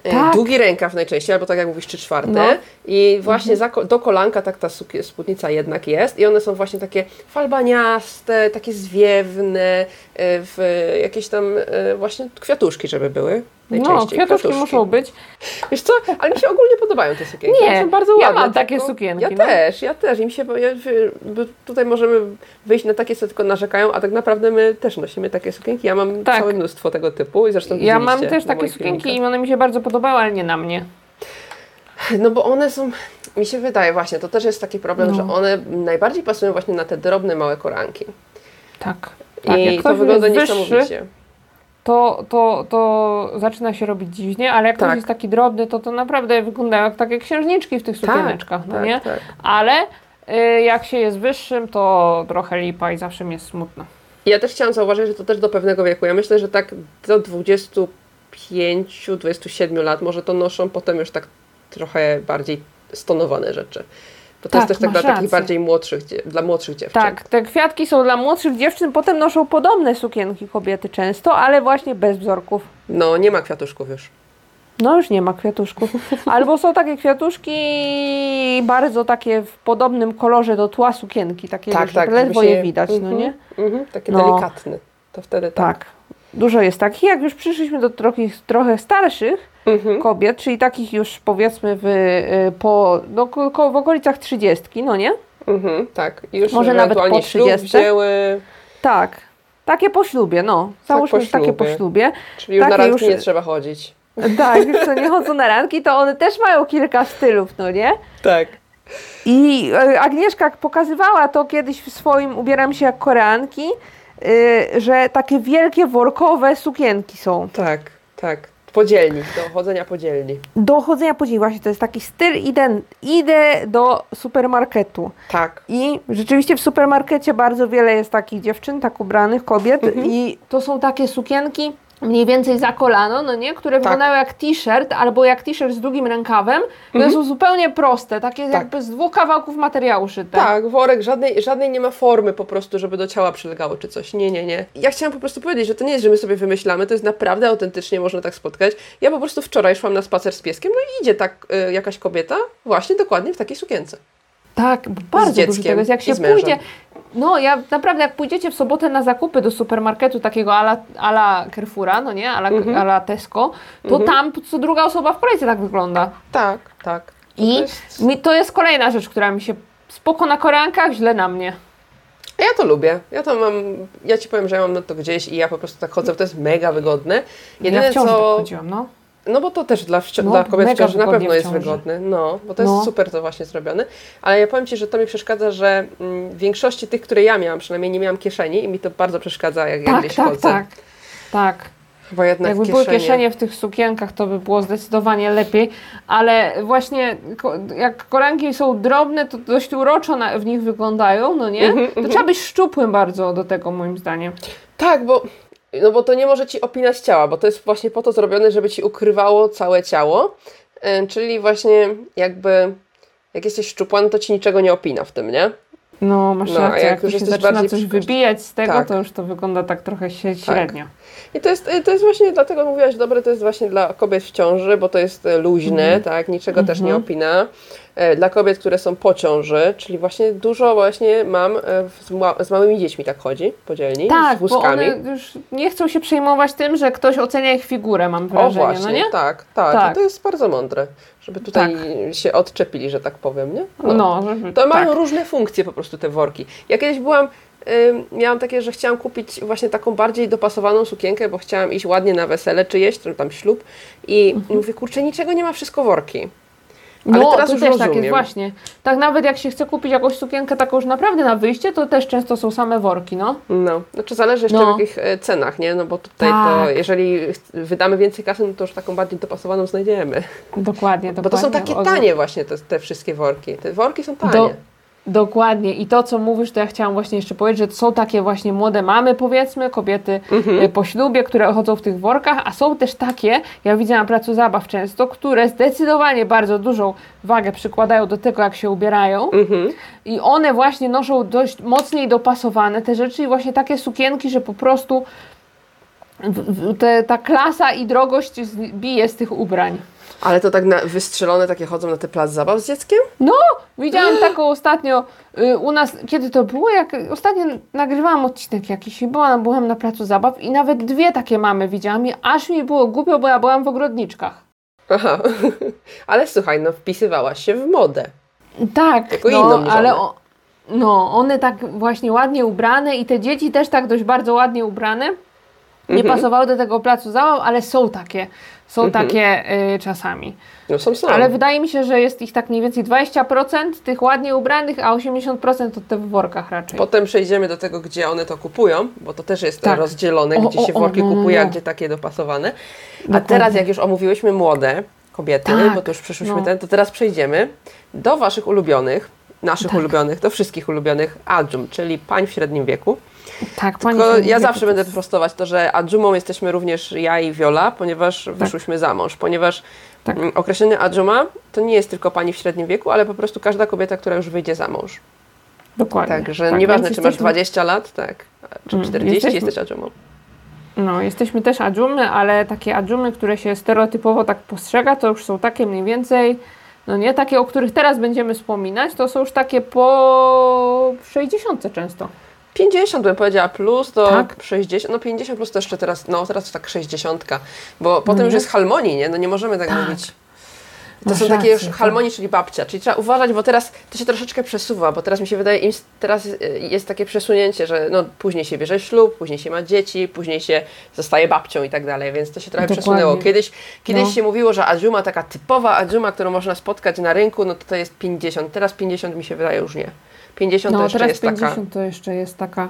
E, Tak. Długi rękaw najczęściej, albo tak jak mówisz, trzy czwarte. No. I właśnie ko- do kolanka tak ta spódnica jednak jest. I one są właśnie takie falbaniaste, takie zwiewne, w jakieś tam e, właśnie kwiatuszki, żeby były. No, Najczęściej kwiatuszki muszą być. Wiesz co, ale mi się ogólnie podobają te sukienki. Nie, One są bardzo ja ładne. mam takie tylko- sukienki, Ja no. też, ja też. I mi się, ja, tutaj możemy wyjść na takie, co tylko narzekają, a tak naprawdę my też nosimy takie sukienki. Ja mam Tak. całe mnóstwo tego typu i zresztą Ja mam też takie sukienki filmikach. i one mi się bardzo podobały, ale nie na mnie. No bo one są, mi się wydaje właśnie, to też jest taki problem, No. że one najbardziej pasują właśnie na te drobne, małe koranki. Tak. Tak. I jak to ktoś wygląda jest wyższy, niesamowicie. to, to, to zaczyna się robić dziwnie, ale jak ktoś Tak. jest taki drobny, to to naprawdę wygląda jak takie księżniczki w tych sukieneczkach, no tak, nie? tak. Ale y, jak się jest wyższym, to trochę lipa i zawsze mi jest smutno. Ja też chciałam zauważyć, że to też do pewnego wieku. Ja myślę, że tak do 25-27 lat może to noszą, potem już tak trochę bardziej stonowane rzeczy. Bo to Tak, jest też tak masz dla takich bardziej młodszych, dla młodszych dziewczyn. Tak, te kwiatki są dla młodszych dziewczyn, potem noszą podobne sukienki kobiety często, ale właśnie bez wzorków. No, nie ma kwiatuszków już. No już nie ma kwiatuszków. Albo są takie kwiatuszki bardzo takie w podobnym kolorze do tła sukienki, takie Tak, że tak, ledwo je widać, no Mhm. nie? Mhm, takie No. delikatne. To wtedy tak. Tak. Dużo jest takich. Jak już przyszliśmy do trochę, trochę starszych Mhm. kobiet, czyli takich już powiedzmy w, y, po, no, w okolicach trzydziestki, no nie? Mhm, tak. Już Może nawet po ślub 30. wzięły, Tak. Takie po ślubie, no. Załóżmy, po że takie po ślubie. czyli już na Takie randki już- nie trzeba chodzić. Tak, już co nie chodzą na randki, to one też mają kilka stylów, no nie? Tak. I e, Agnieszka pokazywała to kiedyś w swoim Ubieram się jak Koreanki, y, że takie wielkie workowe sukienki są. Tak, tak. Podzielni, do chodzenia podzielni. Do chodzenia podzielni, właśnie to jest taki styl, idę, idę do supermarketu. Tak. I rzeczywiście w supermarkecie bardzo wiele jest takich dziewczyn, tak ubranych, kobiet Mhm. i to są takie sukienki mniej więcej za kolano, no nie? Które Tak. wyglądają jak t-shirt albo jak t-shirt z długim rękawem. One są zupełnie proste, takie Mhm. Tak. jakby z dwóch kawałków materiału szyte. Tak, worek, żadnej, żadnej nie ma formy po prostu, żeby do ciała przylegało czy coś. Nie, nie, nie. Ja chciałam po prostu powiedzieć, że to nie jest, że my sobie wymyślamy, to jest naprawdę autentycznie można tak spotkać. Ja po prostu wczoraj szłam na spacer z pieskiem, no i idzie tak y, jakaś kobieta właśnie dokładnie w takiej sukience. Tak, bardzo dużo tego jest. Jak się pójdzie, no ja naprawdę jak pójdziecie w sobotę na zakupy do supermarketu takiego ala, ala Carrefoura, no nie, ala, Mhm. ala Tesco, to tam co druga osoba w kolejce tak wygląda. Tak, tak. To I to jest... mi, to jest kolejna rzecz, która mi się spoko na koreankach, źle na mnie. Ja to lubię. Ja to mam, ja ci powiem, że ja mam na to gdzieś i ja po prostu tak chodzę, bo to jest mega wygodne. Jedyne ja w ciąży co... tak chodziłem, no. No bo to też dla, wci- No, dla kobiet w ciąży na pewno jest ciąży. wygodne. No, bo to No. jest super to właśnie zrobione. Ale ja powiem Ci, że to mi przeszkadza, że mm, w większości tych, które ja miałam, przynajmniej nie miałam kieszeni i mi to bardzo przeszkadza, jak ja Tak, gdzieś tak, chodzę. tak. Tak. Bo jednak Jakby kieszenie... były kieszenie w tych sukienkach, to by było zdecydowanie lepiej, ale właśnie jak koranki są drobne, to dość uroczo na, w nich wyglądają, no nie? Mhm, To trzeba być szczupłym bardzo do tego, moim zdaniem. Tak, bo, no bo to nie może Ci opinać ciała, bo to jest właśnie po to zrobione, żeby Ci ukrywało całe ciało. Czyli właśnie jakby... Jak jesteś szczupła, no to ci niczego nie opina w tym, nie? No, masz No, rację, jak jak, już się jesteś zaczyna bardziej coś wybijać z tego, Tak. to już to wygląda tak trochę się średnio. I to jest, to jest właśnie, dlatego mówiłaś, dobre to jest właśnie dla kobiet w ciąży, bo to jest e, luźne, Mhm. tak, niczego też nie opina. E, Dla kobiet, które są po ciąży, czyli właśnie dużo właśnie mam e, z, ma, z małymi dziećmi tak chodzi, podzielni, Tak, z bo wózkami. one już nie chcą się przejmować tym, że ktoś ocenia ich figurę, mam O wrażenie, właśnie, no nie? tak, tak, Tak. To jest bardzo mądre, żeby tutaj się odczepili, że tak powiem, nie? No, żeby, To mają tak. różne funkcje po prostu te worki. Ja kiedyś byłam, miałam takie, że chciałam kupić właśnie taką bardziej dopasowaną sukienkę, bo chciałam iść ładnie na wesele czyjeś, czy tam ślub i Mhm. mówię, kurczę, niczego nie ma, wszystko worki. Ale No, teraz to już też tak jest rozumiem. właśnie. Tak nawet jak się chce kupić jakąś sukienkę taką już naprawdę na wyjście, to też często są same worki, no. No, znaczy zależy jeszcze No. w jakich e, cenach, nie? No bo tutaj to, Tak. jeżeli ch- wydamy więcej kasy, no to już taką bardziej dopasowaną znajdziemy. Dokładnie, Bo dokładnie. to są takie tanie właśnie te, te wszystkie worki. Te worki są tanie. Do, dokładnie. I to, co mówisz, to ja chciałam właśnie jeszcze powiedzieć, że są takie właśnie młode mamy, powiedzmy, kobiety Mhm. e, po ślubie, które chodzą w tych workach, a są też takie, ja widzę na placu zabaw często, które zdecydowanie bardzo dużą wagę przykładają do tego, jak się ubierają. Mhm. I one właśnie noszą dość mocniej dopasowane te rzeczy i właśnie takie sukienki, że po prostu te, ta klasa i drogość bije z tych ubrań. Ale to tak na, wystrzelone takie chodzą na te plac zabaw z dzieckiem? No, widziałam taką ostatnio y, u nas, kiedy to było, jak ostatnio nagrywałam odcinek jakiś i byłam, byłam na placu zabaw i nawet dwie takie mamy widziałam i aż mi było głupio, bo ja byłam w ogrodniczkach. Aha. Ale słuchaj, no wpisywałaś się w modę. Tak, Jako no, inną żonę. ale o, no, one tak właśnie ładnie ubrane i te dzieci też tak dość bardzo ładnie ubrane. Nie Mhm. pasowały do tego placu zabaw, ale są takie, są Mhm. takie y, czasami. No są są. Ale wydaje mi się, że jest ich tak mniej więcej 20% tych ładnie ubranych, a 80% to te w workach raczej. Potem przejdziemy do tego, gdzie one to kupują, bo to też jest Tak. rozdzielone, O, gdzie o, się o, worki no, no, kupuje, a no. gdzie takie dopasowane. A Dokładnie. teraz, jak już omówiłyśmy młode kobiety, Tak. bo to już przeszłyśmy No. ten, to teraz przejdziemy do Waszych ulubionych, naszych Tak. ulubionych, do wszystkich ulubionych adjum, czyli pań w średnim wieku. Tak, pani Tylko ja zawsze będę prostować to, że adjumą jesteśmy również ja i Viola, ponieważ wyszłyśmy za mąż, ponieważ Tak. mm, określenie adjuma to nie jest tylko pani w średnim wieku, ale po prostu każda kobieta, która już wyjdzie za mąż. Dokładnie. Także tak, nieważne, czy masz jesteśmy- 20 lat, tak, czy Mm, 40, jesteśmy- jesteś adjumą. No, jesteśmy też adżumy, ale takie adżumy, które się stereotypowo tak postrzega, to już są takie mniej więcej, no nie takie, o których teraz będziemy wspominać, to są już takie po 60 często. 50 bym powiedziała plus do Tak. 60, no 50 plus to jeszcze teraz, no teraz tak 60, bo potem nie? już jest halmonii, nie? No nie możemy tak, Tak. mówić. To Masz są takie rację, już tak. halmonii, czyli babcia, czyli trzeba uważać, bo teraz to się troszeczkę przesuwa, bo teraz mi się wydaje, im teraz y, jest takie przesunięcie, że no później się bierze ślub, później się ma dzieci, później się zostaje babcią i tak dalej, więc to się trochę Dokładnie. przesunęło. Kiedyś, kiedyś No. się mówiło, że adżuma, taka typowa adżuma, którą można spotkać na rynku, no to to jest 50, teraz 50 mi się wydaje już nie. 50 to No, jeszcze teraz jest taka 50 to jeszcze jest taka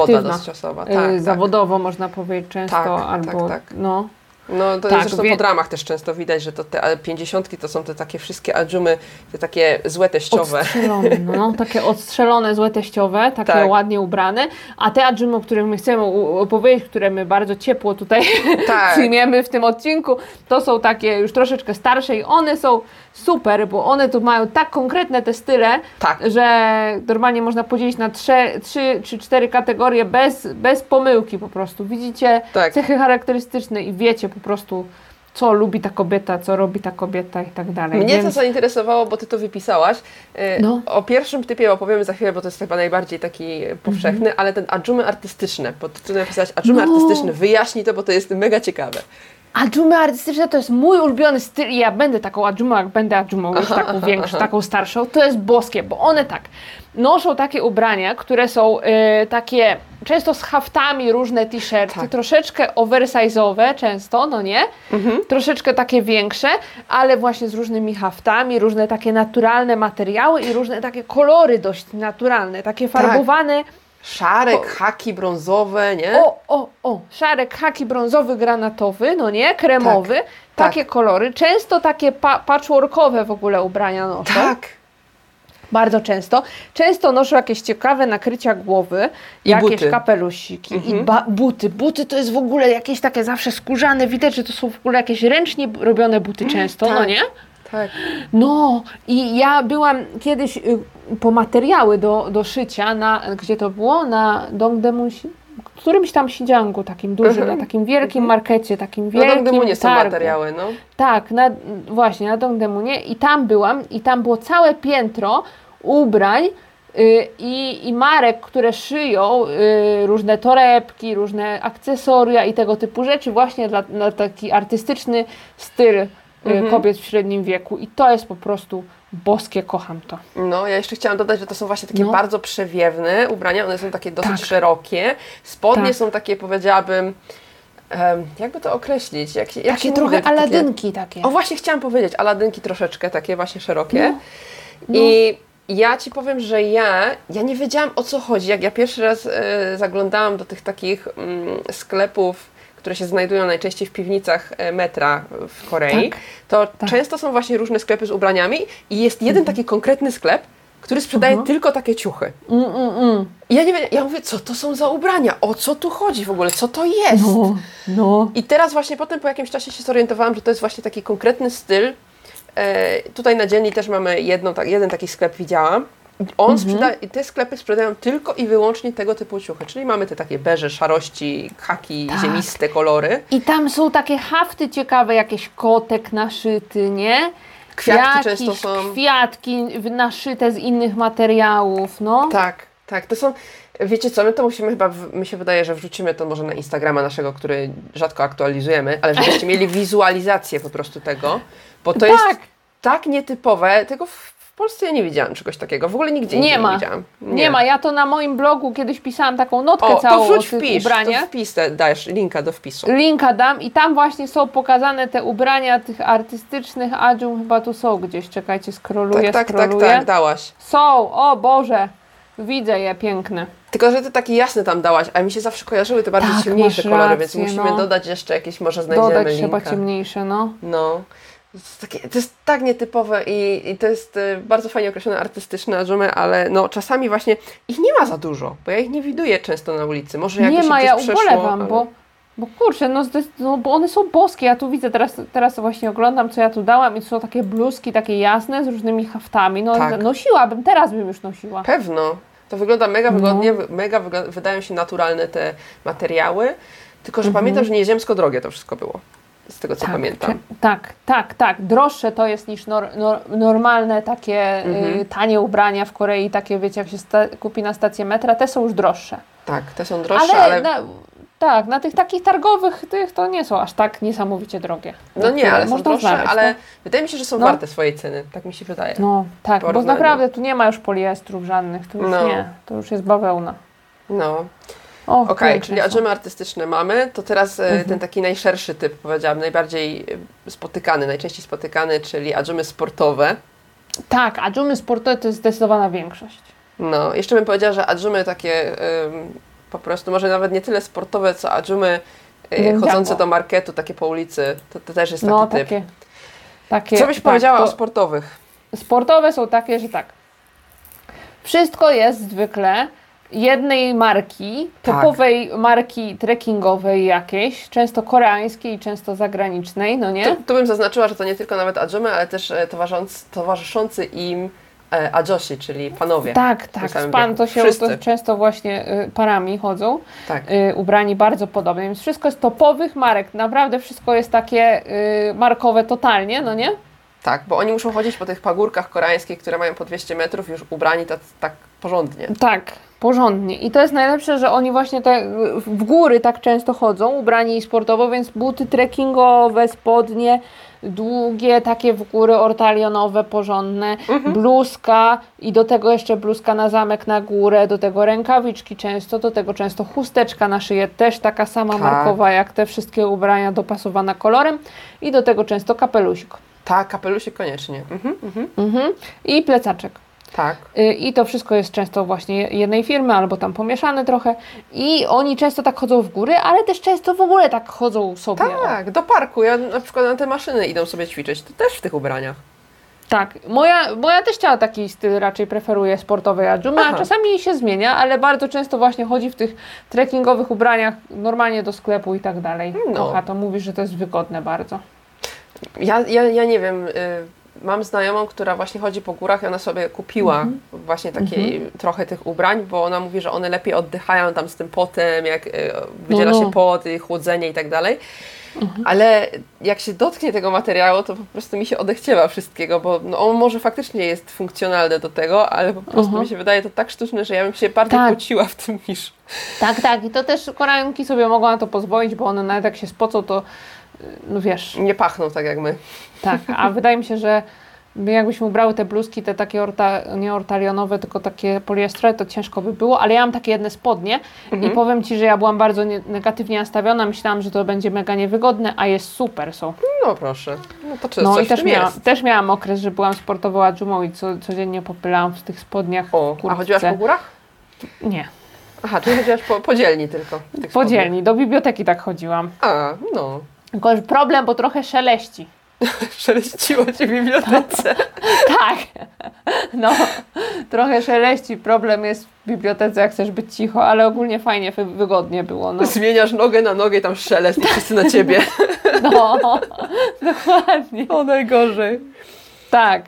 aktywna. dość czasowa. y, Tak, tak. zawodowo można powiedzieć często, Tak, albo tak, tak. no. No to Tak, zresztą wie- po dramach też często widać, że to te pięćdziesiątki to są te takie wszystkie adżumy, te takie złe teściowe. Odstrzelone, no, takie odstrzelone, złe teściowe, takie Tak. ładnie ubrane. A te adżymy, o których my chcemy opowiedzieć, które my bardzo ciepło tutaj Tak. przyjmiemy w tym odcinku, to są takie już troszeczkę starsze i one są super, bo one tu mają tak konkretne te style, Tak. że normalnie można podzielić na trzy, trzy czy cztery kategorie bez, bez pomyłki po prostu. Widzicie Tak. cechy charakterystyczne i wiecie po prostu, co lubi ta kobieta, co robi ta kobieta i tak dalej. Mnie to Więc- zainteresowało, bo ty to wypisałaś. E, No. O pierwszym typie opowiemy za chwilę, bo to jest chyba najbardziej taki powszechny, Mhm. ale ten adżumy artystyczne, pod tytułem napisać adżumy No. artystyczne, wyjaśnij to, bo to jest mega ciekawe. Adżumy artystyczne to jest mój ulubiony styl i ja będę taką adżumą, jak będę adżumą, już taką większą, taką starszą. To jest boskie, bo one tak noszą takie ubrania, które są y, takie często z haftami, różne t-shirty, Tak. troszeczkę oversize'owe często, no nie? Troszeczkę takie większe, ale właśnie z różnymi haftami, różne takie naturalne materiały i różne takie kolory dość naturalne, takie farbowane. Szarek, O. haki brązowe, nie? O, o, o, szarek, haki brązowy, granatowy, no nie, kremowy, Tak, takie kolory, często takie pa patchworkowe w ogóle ubrania noszą, tak. bardzo często. Często noszą jakieś ciekawe nakrycia głowy, I jakieś buty. kapelusiki i Mhm. ba- buty. Buty to jest w ogóle jakieś takie zawsze skórzane, widać, że to są w ogóle jakieś ręcznie robione buty często, no tak. nie? Tak. No i ja byłam kiedyś y, po materiały do, do szycia, na, gdzie to było? Na Dong Demusi, którymś tam sidziangu takim dużym, Mhm. na takim wielkim markecie, takim No wielkim Dong nie są materiały, no. Tak, na, właśnie na Dongdemunie i tam byłam i tam było całe piętro ubrań y, i, i marek, które szyją y, różne torebki, różne akcesoria i tego typu rzeczy właśnie dla, na taki artystyczny styl Mhm. kobiet w średnim wieku i to jest po prostu boskie, kocham to. No, ja jeszcze chciałam dodać, że to są właśnie takie No. bardzo przewiewne ubrania, one są takie dosyć Tak. szerokie. Spodnie Tak. są takie, powiedziałabym, em, jakby to określić? Jak, jak Takie trochę mówi, takie- aladynki takie. O właśnie chciałam powiedzieć, aladynki troszeczkę takie właśnie szerokie. No. I ja ci powiem, że ja, ja nie wiedziałam o co chodzi. Jak ja pierwszy raz e, zaglądałam do tych takich mm, sklepów, które się znajdują najczęściej w piwnicach e, metra w Korei, Tak. to Tak. często są właśnie różne sklepy z ubraniami i jest jeden taki konkretny sklep, który sprzedaje Mhm. tylko takie ciuchy. Mm, mm, mm. I ja nie wiem, ja mówię, co to są za ubrania? O co tu chodzi w ogóle? Co to jest? No, no. I teraz właśnie potem po jakimś czasie się zorientowałam, że to jest właśnie taki konkretny styl. E, tutaj na dzielni też mamy jedną, tak, jeden taki sklep widziałam. On sprzeda, i te sklepy sprzedają tylko i wyłącznie tego typu ciuchy, czyli mamy te takie beże, szarości, haki, Tak. ziemiste kolory. I tam są takie hafty ciekawe, jakieś kotek naszyty, nie? Kwiatki Jakieś często są. kwiatki naszyte z innych materiałów, no. Tak, tak, to są, wiecie co, my to musimy chyba, mi się wydaje, że wrzucimy to może na Instagrama naszego, który rzadko aktualizujemy, ale żebyście mieli wizualizację po prostu tego, bo to jest Tak. tak nietypowe, tego w Polsce ja nie widziałam czegoś takiego, w ogóle nigdzie Nie ma. nie widziałam. Nie. ma, ja to na moim blogu kiedyś pisałam taką notkę O, to całą wrzuć o tych wpisz, to ubraniach. wpis te, dajesz linka do wpisu. Linka dam i tam właśnie są pokazane te ubrania tych artystycznych adjum, chyba tu są gdzieś, czekajcie, scrolluję, Tak, tak, tak, scrolluję. tak, dałaś. Są, o Boże, widzę je piękne. Tylko, że ty taki jasny tam dałaś, a mi się zawsze kojarzyły te bardziej Tak, ciemniejsze kolory, więc rację, musimy no. dodać jeszcze jakieś, może znajdziemy Dodać linka. trzeba ciemniejsze, no. No. To jest, takie, to jest tak nietypowe i, i to jest y, bardzo fajnie określone artystyczne adżumy, ale no czasami właśnie ich nie ma za dużo, bo ja ich nie widuję często na ulicy. Może jakoś Nie ma, ja przeszło, ubolewam, ale... bo, bo kurczę, no, no bo one są boskie, ja tu widzę, teraz, teraz właśnie oglądam, co ja tu dałam i to są takie bluzki, takie jasne, z różnymi haftami, no Tak. nosiłabym, teraz bym już nosiła. Pewno. To wygląda mega No. wygodnie, wy- mega wydają się naturalne te materiały, tylko że Mhm. pamiętam, że nieziemsko drogie to wszystko było. Z tego co pamiętam. czy- tak, tak, tak. Droższe to jest niż nor, nor, normalne takie Mhm. y, tanie ubrania w Korei, takie wiecie, jak się sta, kupi na stację metra, te są już droższe. Tak, te są droższe, ale, ale... Na, tak, na tych takich targowych tych to nie są aż tak niesamowicie drogie. No nie, ale są można droższe, znaleźć, ale no. wydaje mi się, że są No. warte swojej ceny. Tak mi się wydaje. No tak, bo naprawdę tu nie ma już poliestrów żadnych, to już No. nie, to już jest bawełna. No. Okej, piękne czyli adżemy artystyczne mamy, to teraz e, Mhm. ten taki najszerszy typ, powiedziałam, najbardziej e, spotykany, najczęściej spotykany, czyli adżemy sportowe. Tak, a dżumy sportowe to jest zdecydowana większość. No, jeszcze bym powiedziała, że adżumy takie em, po prostu, może nawet nie tyle sportowe, co adżumy y, Wędziango. chodzące do marketu, takie po ulicy. To, to też jest taki No typ. takie. takie Co byś tak, powiedziała o sportowych? Sportowe są takie, że tak. Wszystko jest zwykle jednej marki, Tak. typowej marki trekkingowej jakiejś, często koreańskiej, często zagranicznej, no nie? Tu, tu bym zaznaczyła, że to nie tylko nawet adżumy, ale też e, towarzyszący, im e, adżosi, czyli panowie. Tak, tak. pan to się to często właśnie y, parami chodzą, Tak. y, ubrani bardzo podobnie, więc wszystko jest topowych marek. Naprawdę wszystko jest takie y, markowe totalnie, no nie? Tak, bo oni muszą chodzić po tych pagórkach koreańskich, które mają po 200 metrów, już ubrani tak, tak porządnie. Tak, porządnie. I to jest najlepsze, że oni właśnie te w góry tak często chodzą, ubrani sportowo, więc buty trekkingowe, spodnie, długie, takie w góry ortalionowe, porządne, bluzka i do tego jeszcze bluzka na zamek na górę, do tego rękawiczki często, do tego często chusteczka na szyję, też taka sama Tak. markowa jak te wszystkie ubrania dopasowana kolorem i do tego często kapelusik. Tak, kapelusik koniecznie. Mhm, mhm. Mhm. I plecaczek. Tak. Y, I to wszystko jest często właśnie jednej firmy, albo tam pomieszane trochę. I oni często tak chodzą w góry, ale też często w ogóle tak chodzą sobie. Tak, do parku. Ja na przykład na te maszyny idą sobie ćwiczyć. To też w tych ubraniach. Tak. Moja, moja też chciała taki styl, raczej preferuje sportowej adżumy, a czasami się zmienia, ale bardzo często właśnie chodzi w tych trekkingowych ubraniach normalnie do sklepu i tak dalej. No. Kocha to, mówi, że to jest wygodne bardzo. Ja, ja, ja nie wiem, y, mam znajomą, która właśnie chodzi po górach i ona sobie kupiła Mhm. właśnie takie trochę tych ubrań, bo ona mówi, że one lepiej oddychają tam z tym potem, jak y, wydziela No, no. się pot, i chłodzenie i tak dalej. Ale jak się dotknie tego materiału, to po prostu mi się odechciewa wszystkiego, bo no, on może faktycznie jest funkcjonalny do tego, ale po prostu Mhm. mi się wydaje to tak sztuczne, że ja bym się bardziej Tak. pociła w tym niż... Tak, tak. I to też Koreanki sobie mogą na to pozwolić, bo one nawet jak się spocą, to y, no wiesz, Nie pachną tak jak my. Tak, a wydaje mi się, że jakbyśmy ubrały te bluzki, te takie orta, nie ortalionowe, tylko takie poliestrowe, to ciężko by było, ale ja mam takie jedne spodnie i powiem Ci, że ja byłam bardzo nie, negatywnie nastawiona, myślałam, że to będzie mega niewygodne, a jest super są. No proszę. No to czy No i też jest. też miałam okres, że byłam sportową adżumą i co, codziennie popylałam w tych spodniach. O, a kurtce. chodziłaś po górach? Nie, Aha, czyli chodziłaś po, po dzielni tylko. spodniach. podzielni, do biblioteki tak chodziłam. A, no. Tylko że problem, bo trochę szeleści. Szeleściło cię w bibliotece. Tak, no, trochę szeleści. Problem jest w bibliotece, jak chcesz być cicho, ale ogólnie fajnie, wy- wygodnie było. No, Zmieniasz nogę na nogę i tam szelest i wszyscy na ciebie. no dokładnie. O, najgorzej. Tak,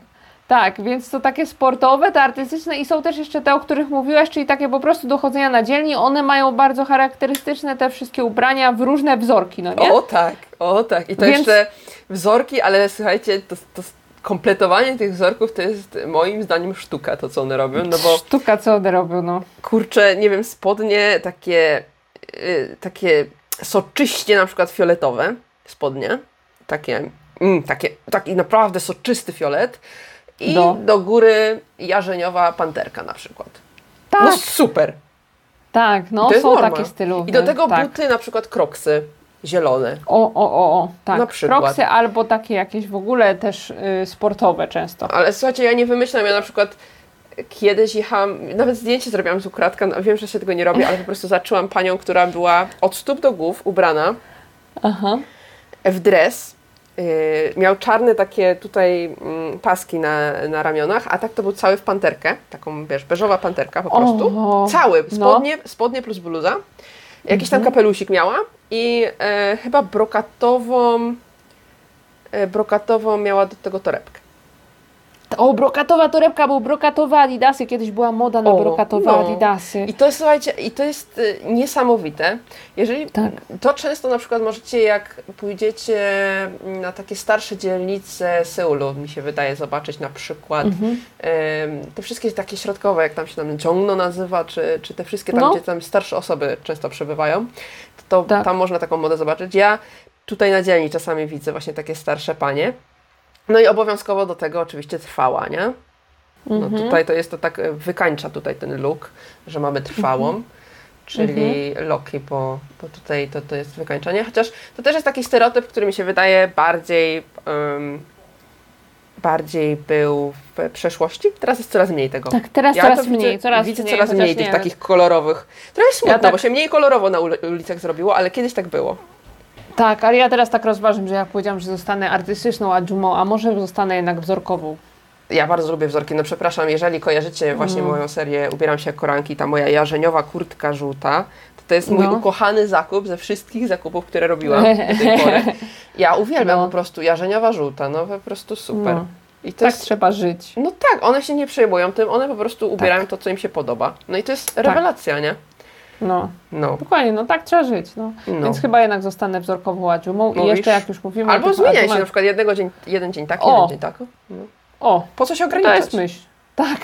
tak, więc to takie sportowe, te artystyczne i są też jeszcze te, o których mówiłaś, czyli takie po prostu dochodzenia na dzielni. One mają bardzo charakterystyczne te wszystkie ubrania w różne wzorki, no nie? O tak, o tak. I to Więc- jeszcze wzorki, ale słuchajcie, to, to kompletowanie tych wzorków to jest moim zdaniem sztuka, to co one robią, no bo Sztuka, co one robią, no. kurczę, nie wiem, spodnie takie, y, takie soczyście na przykład fioletowe spodnie, takie, mm, takie, taki naprawdę soczysty fiolet i No. do góry jarzeniowa panterka na przykład. Tak, No super. tak, no są norma. takie stylówki. I do tego tak. buty na przykład kroksy zielone. O, o, o, o, tak. Na przykład. Kroksy albo takie jakieś w ogóle też y, sportowe często. Ale słuchajcie, ja nie wymyślam, ja na przykład kiedyś jechałam, nawet zdjęcie zrobiłam z ukradka, no, wiem, że się tego nie robi, ale po prostu zaczęłam panią, która była od stóp do głów ubrana Aha. w dres. Yy, miał czarne takie tutaj mm, paski na, na ramionach, a tak to był cały w panterkę, taką wiesz, beżowa panterka po prostu. O, cały, no. spodnie, spodnie plus bluza. Jakiś tam kapelusik miała i e, chyba brokatową, e, brokatową miała do tego torebkę. O, brokatowa torebka, był brokatowe adidasy. Kiedyś była moda na O, brokatowe no. adidasy. I to jest, słuchajcie, i to jest y, niesamowite. Jeżeli Tak. to często na przykład możecie, jak pójdziecie na takie starsze dzielnice Seulu, mi się wydaje, zobaczyć na przykład Mhm. em, te wszystkie takie środkowe, jak tam się tam Jongno nazywa, czy, czy te wszystkie tam, No. gdzie tam starsze osoby często przebywają, to Tak. tam można taką modę zobaczyć. Ja tutaj na dzielni czasami widzę właśnie takie starsze panie. No i obowiązkowo do tego oczywiście trwała, nie? No Mhm. tutaj to jest to tak, wykańcza tutaj ten look, że mamy trwałą, Mhm. czyli loki, bo, bo tutaj to, to jest wykańczanie. Chociaż to też jest taki stereotyp, który mi się wydaje bardziej, em, bardziej był w przeszłości. Teraz jest coraz mniej tego. Tak, teraz Ja coraz mniej, widzę, coraz widzę mniej. coraz mniej nie, tych takich kolorowych. Trochę smutno, tak- bo się mniej kolorowo na ulicach zrobiło, ale kiedyś tak było. Tak, ale ja teraz tak rozważam, że ja powiedziałam, że zostanę artystyczną adżumą, a może zostanę jednak wzorkową. Ja bardzo lubię wzorki. No przepraszam, jeżeli kojarzycie właśnie Mm. moją serię Ubieram się jak koranki, ta moja jarzeniowa kurtka żółta, to to jest mój No. ukochany zakup ze wszystkich zakupów, które robiłam do tej pory. Ja uwielbiam No. po prostu jarzeniowa żółta, no po prostu super. No. I to Tak jest trzeba żyć. No tak, one się nie przejmują tym, one po prostu ubierają to, co im się podoba. No i to jest rewelacja, nie? No, No. dokładnie, no tak trzeba żyć. No. No. Więc chyba jednak zostanę wzorkową adżumą i jeszcze jak już mówimy Albo zmieniaj się, na przykład jednego dzień, jeden dzień tak, O. jeden dzień tak. No. O, Po co się to ograniczać? jest myśl. Tak,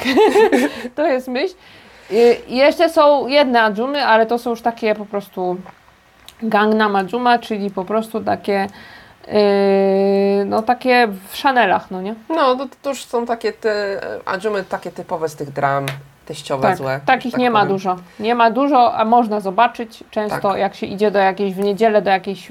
to jest myśl. I jeszcze są jedne adżumy, ale to są już takie po prostu Gangnam Adjuma, czyli po prostu takie yy, no takie w Chanelach, no nie? No, to, to już są takie te adżumy takie typowe z tych dram, teściowe Tak, złe. takich tak nie ma powiem. dużo. Nie ma dużo, a można zobaczyć często, Tak. jak się idzie do jakiejś w niedzielę do jakiejś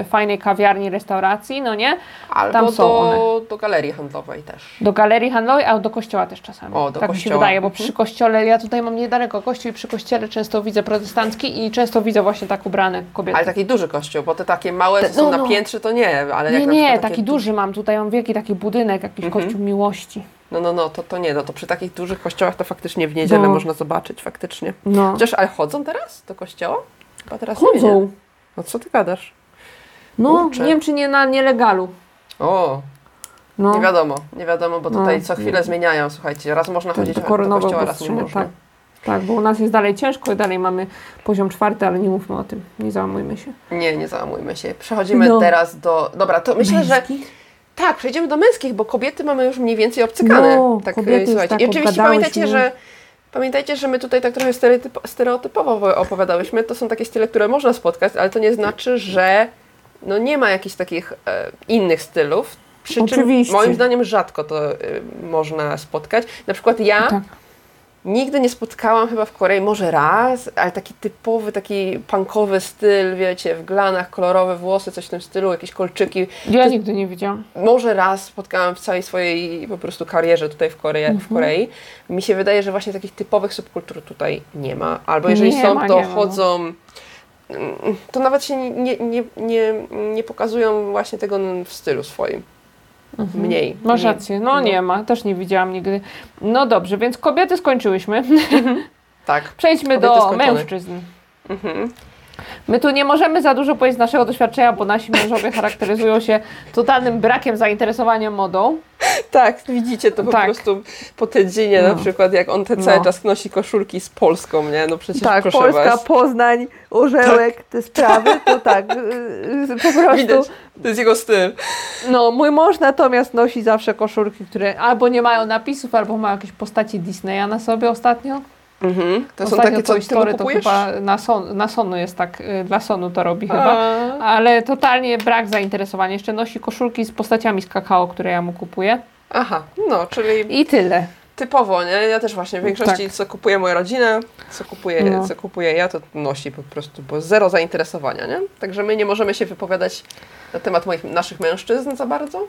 y, fajnej kawiarni, restauracji, no nie? Albo Tam są do, do galerii handlowej też. Do galerii handlowej, a do kościoła też czasami. O, do tak mi się kościoła. wydaje, bo Mhm. przy kościele, ja tutaj mam niedaleko kościół i przy kościele często widzę protestancki i często widzę właśnie tak ubrane kobiety. Ale taki duży kościół, bo te takie małe, Te- są no, na no. piętrze, to nie. Ale nie, nie, taki takie duży mam, tutaj mam wielki taki budynek, jakiś Mhm. kościół miłości. No, no, no, to, to nie. No to przy takich dużych kościołach to faktycznie w niedzielę No. można zobaczyć, faktycznie. No. Chociaż, ale chodzą teraz do kościoła? Chyba teraz nie, nie. Chodzą. No co ty gadasz? No, Kurczę. nie wiem czy nie na nielegalu. O, No. nie wiadomo, nie wiadomo, bo No. tutaj co chwilę zmieniają, słuchajcie. Raz można Te- chodzić te do kościoła, raz nie można. tak. Tak, bo u nas jest dalej ciężko i dalej mamy poziom czwarty, ale nie mówmy o tym, nie załamujmy się. Nie, nie załamujmy się. Przechodzimy No. teraz do... Dobra, to myślę, że... Tak, przejdziemy do męskich, bo kobiety mamy już mniej więcej obcykane. No, tak, kobiety e, już słuchajcie. tak I oczywiście pamiętajcie, że Pamiętajcie, że my tutaj tak trochę stereotyp, stereotypowo opowiadałyśmy. To są takie style, które można spotkać, ale to nie znaczy, że no nie ma jakichś takich e, innych stylów. Przy czym Oczywiście. moim zdaniem rzadko to e, można spotkać. Na przykład ja Tak. Nigdy nie spotkałam chyba w Korei, może raz, ale taki typowy, taki punkowy styl, wiecie, w glanach, kolorowe włosy, coś w tym stylu, jakieś kolczyki. Ja nigdy nie widziałam. Może raz spotkałam w całej swojej po prostu karierze tutaj w Korei. Mhm. W Korei. Mi się wydaje, że właśnie takich typowych subkultur tutaj nie ma. Albo jeżeli Nie są, ma, to ma, no. chodzą. mm, To nawet się nie, nie, nie, nie pokazują właśnie tego w stylu swoim. Mniej. Mhm. Masz mniej. rację, no, nie ma, też nie widziałam nigdy. No dobrze, więc kobiety skończyłyśmy. Tak. Przejdźmy Kobiety do skończone. mężczyzn. Mhm. My tu nie możemy za dużo powiedzieć z naszego doświadczenia, bo nasi mężowie charakteryzują się totalnym brakiem zainteresowania modą. Tak, widzicie to po Tak. prostu po Tedzinie No. na przykład, jak on te cały No. czas nosi koszulki z Polską, nie? No przecież tak, proszę Polska, was. Poznań, Orzełek, te sprawy, to tak, yy, po prostu. Widać, to jest jego styl. No, mój mąż natomiast nosi zawsze koszulki, które albo nie mają napisów, albo mają jakieś postaci Disneya na sobie ostatnio. Mhm. To są Ostatnio takie, co Toy ty to chyba na, son, na Sonu jest tak, y, dla Sonu to robi chyba. A. Ale totalnie brak zainteresowania. Jeszcze nosi koszulki z postaciami z kakao, które ja mu kupuję. Aha, no, czyli I tyle. typowo, nie? Ja też właśnie w większości, co kupuje moja rodzina, co kupuje, Tak. No. co kupuję ja, to nosi po prostu, bo zero zainteresowania, nie? Także my nie możemy się wypowiadać na temat moich, naszych mężczyzn za bardzo.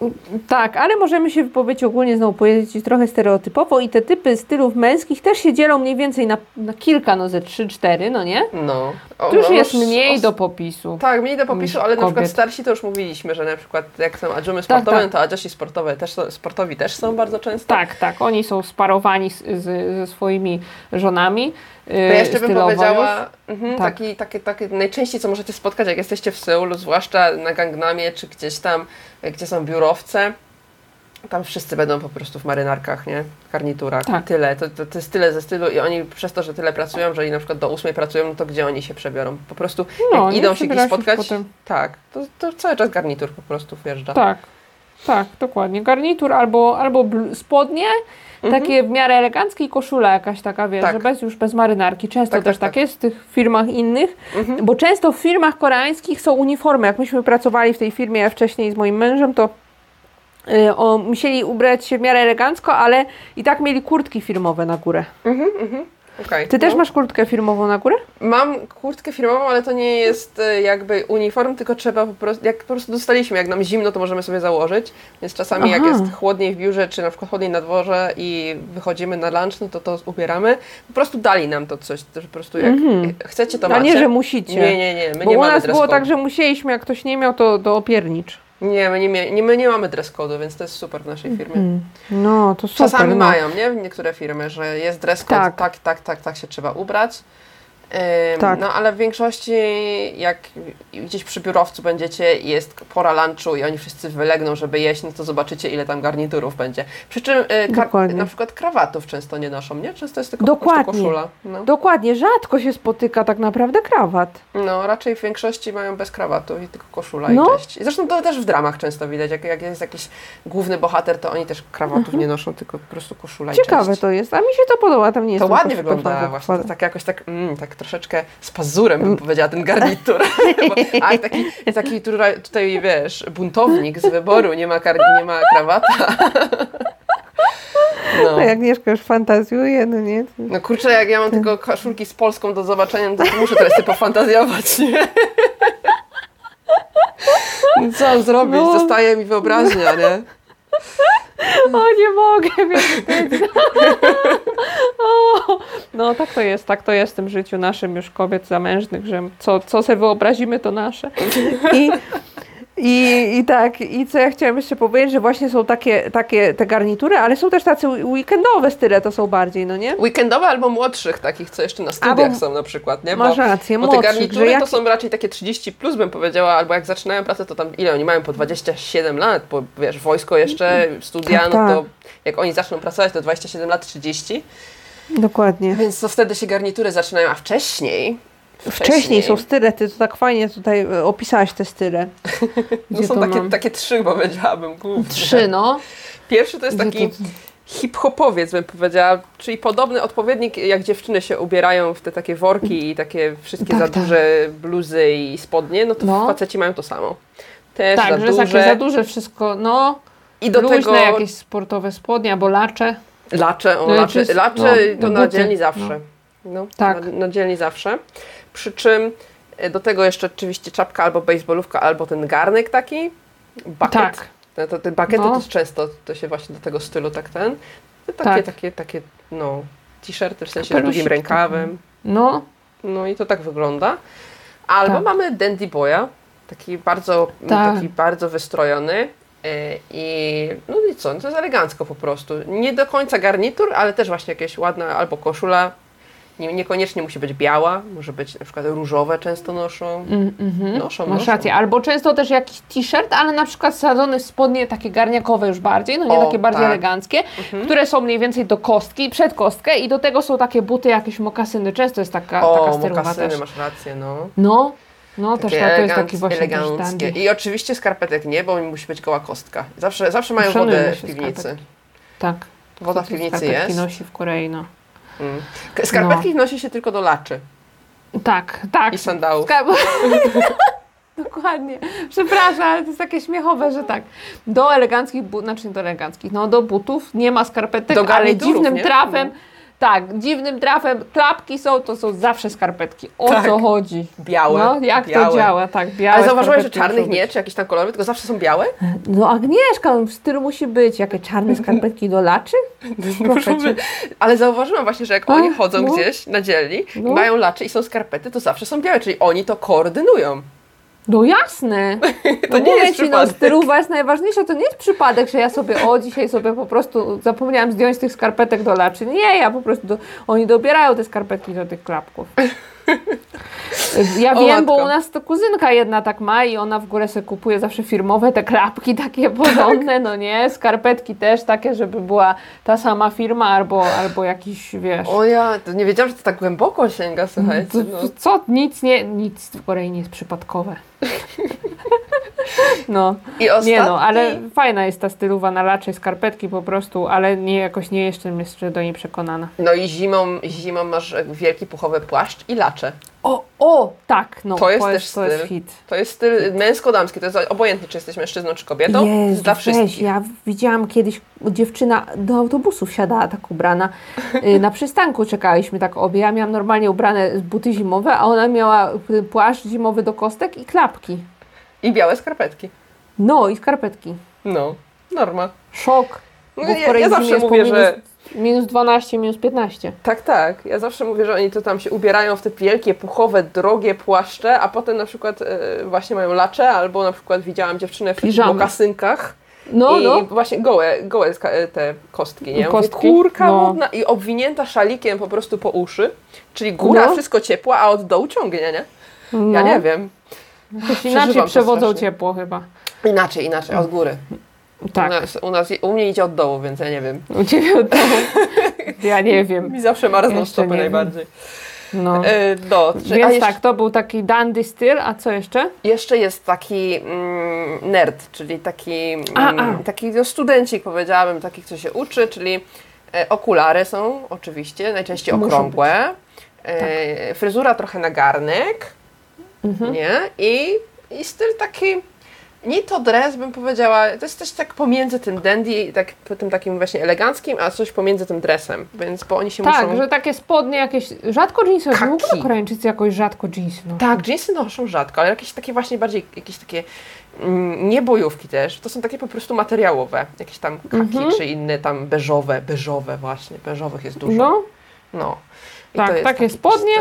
Tak, ale możemy się wypowiedzieć ogólnie, znowu powiedzieć trochę stereotypowo i te typy stylów męskich też się dzielą mniej więcej na, na kilka, no ze trzy, cztery, no nie? No. O, Tu już no, jest mniej os- do popisu. Tak, mniej do popisu, ale na przykład kobiet. starsi to już mówiliśmy, że na przykład jak są adżumy sportowe, tak. to adżasi sportowe też są, sportowi też są bardzo często. Tak, tak, oni są sparowani z, z, ze swoimi żonami. To ja jeszcze bym powiedziała, mhm, Tak. taki, taki, taki, najczęściej co możecie spotkać, jak jesteście w Seulu, zwłaszcza na Gangnamie, czy gdzieś tam, e, gdzie są biurowce, tam wszyscy będą po prostu w marynarkach, nie? W garniturach. Tak. Tyle. To, to, to jest tyle ze stylu i oni przez to, że tyle pracują, że i na przykład do ósmej pracują, no to gdzie oni się przebiorą? Po prostu No, jak idą się gdzieś spotkać, tak, to, to cały czas garnitur po prostu wjeżdża. Tak, tak, dokładnie. Garnitur albo, albo spodnie, takie w miarę eleganckie i koszula jakaś taka, wiesz, Mhm. Tak. że bez, już bez marynarki. Często Tak, też tak, tak, jest w tych firmach innych, Mhm. bo często w firmach koreańskich są uniformy. Jak myśmy pracowali w tej firmie ja wcześniej z moim mężem, to y, o, musieli ubrać się w miarę elegancko, ale i tak mieli kurtki firmowe na górę. Mhm, mhm. Okej. Ty też no. masz kurtkę firmową na górę? Mam kurtkę firmową, ale to nie jest e, jakby uniform, tylko trzeba po prostu, jak po prostu dostaliśmy, jak nam zimno, to możemy sobie założyć, więc czasami jak Aha. jest chłodniej w biurze, czy na przykład chłodniej na dworze i wychodzimy na lunch, no to to ubieramy. Po prostu dali nam to coś, że po prostu jak Mhm. chcecie, to A macie. nie, że musicie. Nie, nie, nie, my Bo nie u nas było tak, że musieliśmy, jak ktoś nie miał, to do opiernicz. Nie, my nie, nie, my nie mamy dress code'u, więc to jest super w naszej firmie. Mm. No, to super. Czasami no. mają, nie? Niektóre firmy, że jest dress code, tak, Tak. tak, tak, tak, się trzeba ubrać. Tak. No ale w większości jak gdzieś przy biurowcu będziecie i jest pora lunchu i oni wszyscy wylegną, żeby jeść, no to zobaczycie ile tam garniturów będzie. Przy czym y, na przykład krawatów często nie noszą, nie? Często jest tylko Dokładnie. koszula. No. Dokładnie, rzadko się spotyka tak naprawdę krawat. no raczej w większości mają bez krawatu i tylko koszula No. i cześć. I zresztą to też w dramach często widać, jak, jak jest jakiś główny bohater, to oni też krawatów nie noszą, tylko po prostu koszula i Mhm. Ciekawe to jest, a mi się to podoba, tam nie jest To ładnie wygląda właśnie, tak jakoś tak, mm, tak troszeczkę z pazurem bym powiedziała, ten garnitur. A taki, taki tutaj, wiesz, buntownik z wyboru, nie ma, kar, nie ma krawata. No. No. Jak Agnieszka już fantazjuje, no nie? no kurczę, jak ja mam tylko koszulki z Polską do zobaczenia, no to muszę teraz sobie pofantazjować, nie? Co mam zrobić? No. Zostaje mi wyobraźnia, nie? O, nie mogę, więc No, tak to jest, tak to jest w tym życiu naszym już kobiet zamężnych, że co, co sobie wyobrazimy, to nasze. I, i, I tak, i co ja chciałam jeszcze powiedzieć, że właśnie są takie, takie te garnitury, ale są też tacy weekendowe style, to są bardziej, no nie? Weekendowe albo młodszych takich, co jeszcze na studiach Albo- są na przykład, nie? Masz rację, bo te młodszych, garnitury jak- to są raczej takie 30 plus bym powiedziała, albo jak zaczynają pracę, to tam ile oni mają? Po 27 lat, bo wiesz, wojsko jeszcze, studia, Tak, no to tak. jak oni zaczną pracować, to 27 lat, 30, Dokładnie. więc to wtedy się garnitury zaczynają, a wcześniej... Wcześniej są style, ty to tak fajnie tutaj e, opisałaś te style. No są takie, mam? takie trzy, powiedziałabym, głównie. Trzy, no. Pierwszy to jest Gdzie taki to- hip-hopowiec, bym powiedziała, czyli podobny odpowiednik, jak dziewczyny się ubierają w te takie worki i takie wszystkie Tak, za tak. duże bluzy i spodnie, no to No. faceci mają to samo. Też Tak, za że duże. takie za duże wszystko, no. I do luźne tego jakieś sportowe spodnie albo lacze. lacze, o, No, lacze, lacze no, to no, na dzielni zawsze. No. Tak. Na, na dzielni zawsze. Przy czym e, do tego jeszcze oczywiście czapka albo baseballówka, albo ten garnek taki, bucket. Tak. No, to, te buckety No. to często, to się właśnie do tego stylu tak ten. Takie, Tak. takie, takie, no, t-shirty w sensie z Kapelusik długim rękawem. No, No i to tak wygląda. Albo Tak. mamy Dandy Boya, taki bardzo, Tak. taki bardzo wystrojony. e, I no i co, no to jest elegancko po prostu. Nie do końca garnitur, ale też właśnie jakieś ładna albo koszula. Nie, niekoniecznie musi być biała, może być na przykład różowe często noszą. mm, mhm. Noszą, masz noszą. rację. Albo często też jakiś t-shirt, ale na przykład sadzone w spodnie takie garniakowe już bardziej, no nie O, takie bardziej tak. eleganckie, które są mniej więcej do kostki, przed kostkę i do tego są takie buty, jakieś mokasyny. Często jest taka, taka O, stylowa mokasyny, też. masz rację, no. No, no też tak, to jest taki właśnie eleganckie. I oczywiście skarpetek nie, bo musi być goła kostka. Zawsze, zawsze mają Szanujmy wodę w piwnicy. skarpetki. Tak. Woda w piwnicy jest. nosi w Korei, no. Mm. Skarpetki nosi się tylko do laczy Tak, tak. i sandałów. Dokładnie. Przepraszam, ale to jest takie śmiechowe, że tak. Do eleganckich butów, znaczy nie do eleganckich, no do butów nie ma skarpetek, ale dziwnym nie? trafem, No. Tak, dziwnym trafem klapki są, to są zawsze skarpetki. O Tak. co chodzi? Białe. No, jak białe. to działa, tak, białe Ale zauważyłaś, że czarnych muszą nie, czy jakieś tam kolorowe, tylko zawsze są białe? No Agnieszka, w stylu musi być. Jakie czarne skarpetki do laczy? Cię. Ale zauważyłam właśnie, że jak oni chodzą no. gdzieś na dzielni, No. mają laczy i są skarpety, to zawsze są białe, czyli oni to koordynują. No jasne. To no nie mówię jest ci, no stylowa jest najważniejsza. To nie jest przypadek, że ja sobie, o dzisiaj sobie po prostu zapomniałam zdjąć tych skarpetek do laczy. Nie, ja po prostu, do, oni dobierają te skarpetki do tych klapków. Ja O wiem, bo u nas to kuzynka jedna tak ma i ona w ogóle sobie kupuje zawsze firmowe te klapki takie porządne, no nie, skarpetki też takie, żeby była ta sama firma albo, albo jakiś, wiesz... O ja, to nie wiedziałam, że to tak głęboko sięga, słuchajcie. No. co? Nic, nie, nic w Korei nie jest przypadkowe. No. I ostatni... Nie no, ale fajna jest ta stylowa na lacze, skarpetki po prostu, ale nie jakoś nie jestem jeszcze do niej przekonana. No i zimą, zimą masz wielki puchowy płaszcz i lacze. O, o, tak, no. To jest też to jest styl. hit. To jest styl męsko-damski, to jest obojętnie, czy jesteś mężczyzną, czy kobietą. Jezu, dla weź, wszystkich. ja widziałam kiedyś dziewczyna do autobusu wsiadała tak ubrana. Y, Na przystanku czekaliśmy tak obie. Ja miałam normalnie ubrane buty zimowe, a ona miała płaszcz zimowy do kostek i klapki. I białe skarpetki. No i skarpetki. No, norma. Szok. No, ja- ja zawsze mówię, minus, że- minus 12, minus 15. Tak, tak. Ja zawsze mówię, że oni to tam się ubierają w te wielkie, puchowe, drogie płaszcze, a potem na przykład e, właśnie mają lacze, albo na przykład widziałam dziewczynę w Piżamy. mokasynkach. No, I no. właśnie gołe, gołe e, te kostki, nie? Mówię, Kostki, Kurka no. wodna i obwinięta szalikiem po prostu po uszy, czyli góra No. wszystko ciepła, a od dołu ciągnie, nie? no. Ja nie wiem. Jakoś inaczej przewodzą ciepło chyba. Inaczej, inaczej, od góry. Tak. U, nas, u, nas, u mnie idzie od dołu, więc ja nie wiem. U Ciebie od dołu. Ja nie wiem. Mi zawsze marzną stopy wiem. najbardziej. No. E, no, czy- a Więc jeszcze, tak, to był taki dandy styl, a co jeszcze? jeszcze jest taki mm, nerd, czyli taki, mm, A, a. taki no, studencik powiedziałabym, taki, kto się uczy, czyli e, okulary są oczywiście, najczęściej okrągłe, e, fryzura trochę na garnek, Mhm. nie? I, I styl taki, nie to dres bym powiedziała, to jest też tak pomiędzy tym dandy, tak, tym takim właśnie eleganckim, a coś pomiędzy tym dresem, więc bo oni się Tak, muszą... że takie spodnie jakieś, rzadko jeansy, w ogóle Koreańczycy jakoś rzadko jeansy no. Tak, jeansy noszą rzadko, ale jakieś takie właśnie bardziej, jakieś takie mm, nie bojówki też, to są takie po prostu materiałowe, jakieś tam kaki Mhm. czy inne tam beżowe, beżowe właśnie, beżowych jest dużo. No, No. Tak, jest takie taki spodnie.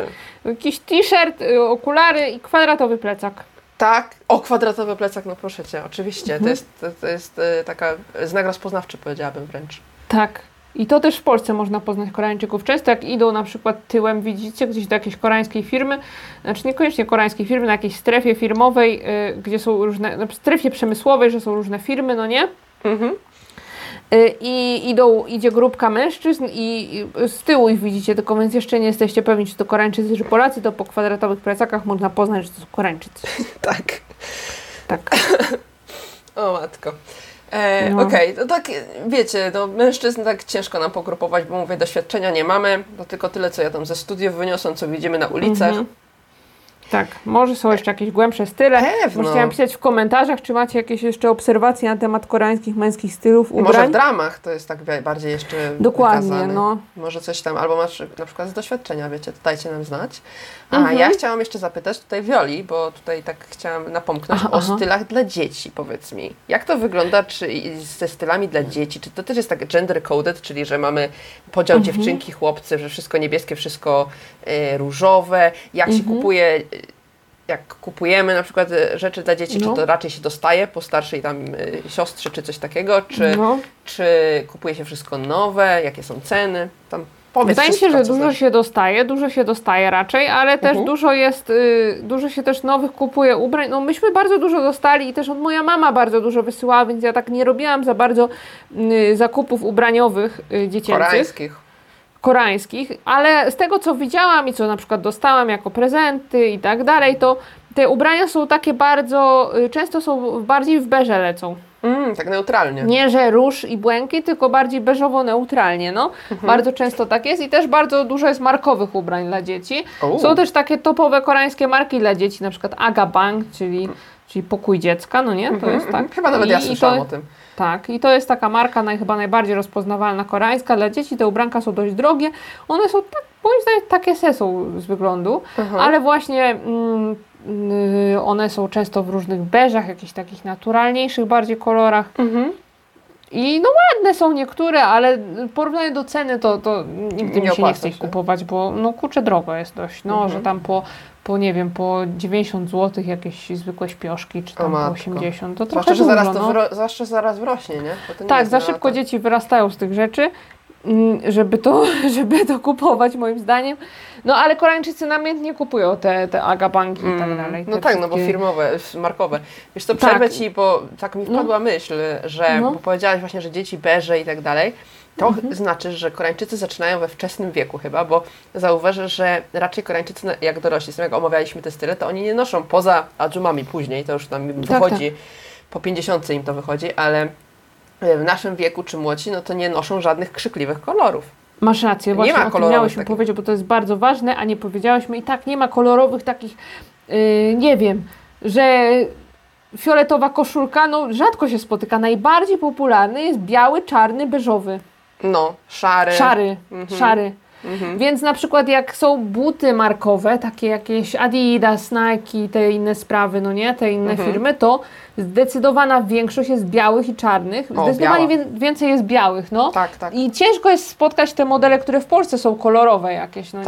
jakiś t-shirt, y, okulary i kwadratowy plecak. Tak, o kwadratowy plecak, no proszę Cię, oczywiście, Mhm. to jest, to, to jest e, taka znak rozpoznawczy powiedziałabym wręcz. Tak. I to też w Polsce można poznać Koreańczyków. Często jak idą na przykład tyłem, widzicie, gdzieś do jakiejś koreańskiej firmy, znaczy niekoniecznie koreańskiej firmy, na jakiejś strefie firmowej, y, gdzie są różne, na strefie przemysłowej, że są różne firmy, no nie? Mhm. Y, I idą, idzie grupka mężczyzn i i z tyłu ich widzicie, tylko więc jeszcze nie jesteście pewni, czy to Koreańczycy, czy Polacy, to po kwadratowych plecakach można poznać, że to są Koreańczycy. Tak. Tak. O matko. E, No. Okej, to tak, wiecie, no mężczyzn tak ciężko nam pogrupować, bo mówię, doświadczenia nie mamy, to tylko tyle, co ja tam ze studiów wyniosłam, co widzimy na ulicach. Mhm. Tak, może są jeszcze jakieś głębsze style. Pewno. Możecie napisać w komentarzach, czy macie jakieś jeszcze obserwacje na temat koreańskich męskich stylów Może w ubrań. dramach to jest tak ba- bardziej jeszcze Dokładnie, wykazane. no. Może coś tam, albo masz na przykład z doświadczenia, wiecie, dajcie nam znać. A Mhm. ja chciałam jeszcze zapytać tutaj Wioli, bo tutaj tak chciałam napomknąć Aha, o aha. stylach dla dzieci, powiedz mi. Jak to wygląda czy ze stylami dla dzieci? Czy to też jest tak gender coded, czyli że mamy podział Mhm. dziewczynki, chłopcy, że wszystko niebieskie, wszystko e, różowe? Jak się Mhm. kupuje... e, Jak kupujemy na przykład e, rzeczy dla dzieci, No. czy to raczej się dostaje po starszej tam e, siostrze, czy coś takiego, czy, No. czy kupuje się wszystko nowe, jakie są ceny? Tam powiedz Wydaje mi się, że dużo się dostaje, dużo się dostaje raczej, ale też Mhm. dużo jest, y, dużo się też nowych kupuje ubrań. No myśmy bardzo dużo dostali i też od moja mama bardzo dużo wysyłała, więc ja tak nie robiłam za bardzo y, zakupów ubraniowych y, dziecięcych. koreańskich. koreańskich, ale z tego co widziałam i co na przykład dostałam jako prezenty i tak dalej, to te ubrania są takie bardzo, y, często są bardziej w beże lecą. Mm, tak neutralnie. Nie, że róż i błękit, tylko bardziej beżowo-neutralnie, no. Mhm. Bardzo często tak jest i też bardzo dużo jest markowych ubrań dla dzieci. O. Są też takie topowe koreańskie marki dla dzieci, na przykład Aga Bang, czyli, czyli pokój dziecka, no nie? To Mhm, jest mhm. tak. Chyba nawet I- ja i to- słyszałam o tym. tak, i to jest taka marka naj, chyba najbardziej rozpoznawalna koreańska dla dzieci. Te ubranka są dość drogie. One są tak, moim zdaniem, takie se są z wyglądu, Aha. ale właśnie mm, one są często w różnych beżach, jakichś takich naturalniejszych bardziej kolorach. Mhm. I no ładne są niektóre, ale w porównaniu do ceny to, to nigdy Nie mi się nie chce ich kupować, bo no kurczę drogo jest dość, no, Mhm. że tam po, po nie wiem, po 90 zł jakieś zwykłe śpioszki, czy tam po matko. 80, to Zwłaszcza, trochę że dużo, zaraz, to no. wyro- zwłaszcza zaraz wrośnie, nie? To nie Tak, za szybko dzieci wyrastają z tych rzeczy, żeby to, żeby to kupować moim zdaniem. No ale Koreańczycy namiętnie kupują te, te agabanki i tak Mm, dalej. No tak, no bo wszystkie- firmowe, markowe. Wiesz co, Tak. przerwę Ci, bo tak mi No. wpadła myśl, że No. bo powiedziałaś właśnie, że dzieci beże i tak dalej, to Mhm. znaczy, że Koreańczycy zaczynają we wczesnym wieku chyba, bo zauważę, że raczej Koreańczycy jak dorośli są, jak omawialiśmy te style, to oni nie noszą poza adżumami później, to już tam Tak, wychodzi po 50 im to wychodzi, ale w naszym wieku czy młodzi, no to nie noszą żadnych krzykliwych kolorów. Masz rację, Nie właśnie ma o tym takich. powiedzieć, bo to jest bardzo ważne, a nie powiedziałyśmy i tak nie ma kolorowych takich, yy, nie wiem, że fioletowa koszulka, no rzadko się spotyka. Najbardziej popularny jest biały, czarny, beżowy. No, szary. Szary, Mhm. szary. Mhm. Więc na przykład jak są buty markowe, takie jakieś Adidas, Nike, te inne sprawy, no nie, te inne Mhm. firmy, to zdecydowana większość jest białych i czarnych. O, Zdecydowanie biała. więcej jest białych, no. Tak, tak. I ciężko jest spotkać te modele, które w Polsce są kolorowe jakieś, no nie?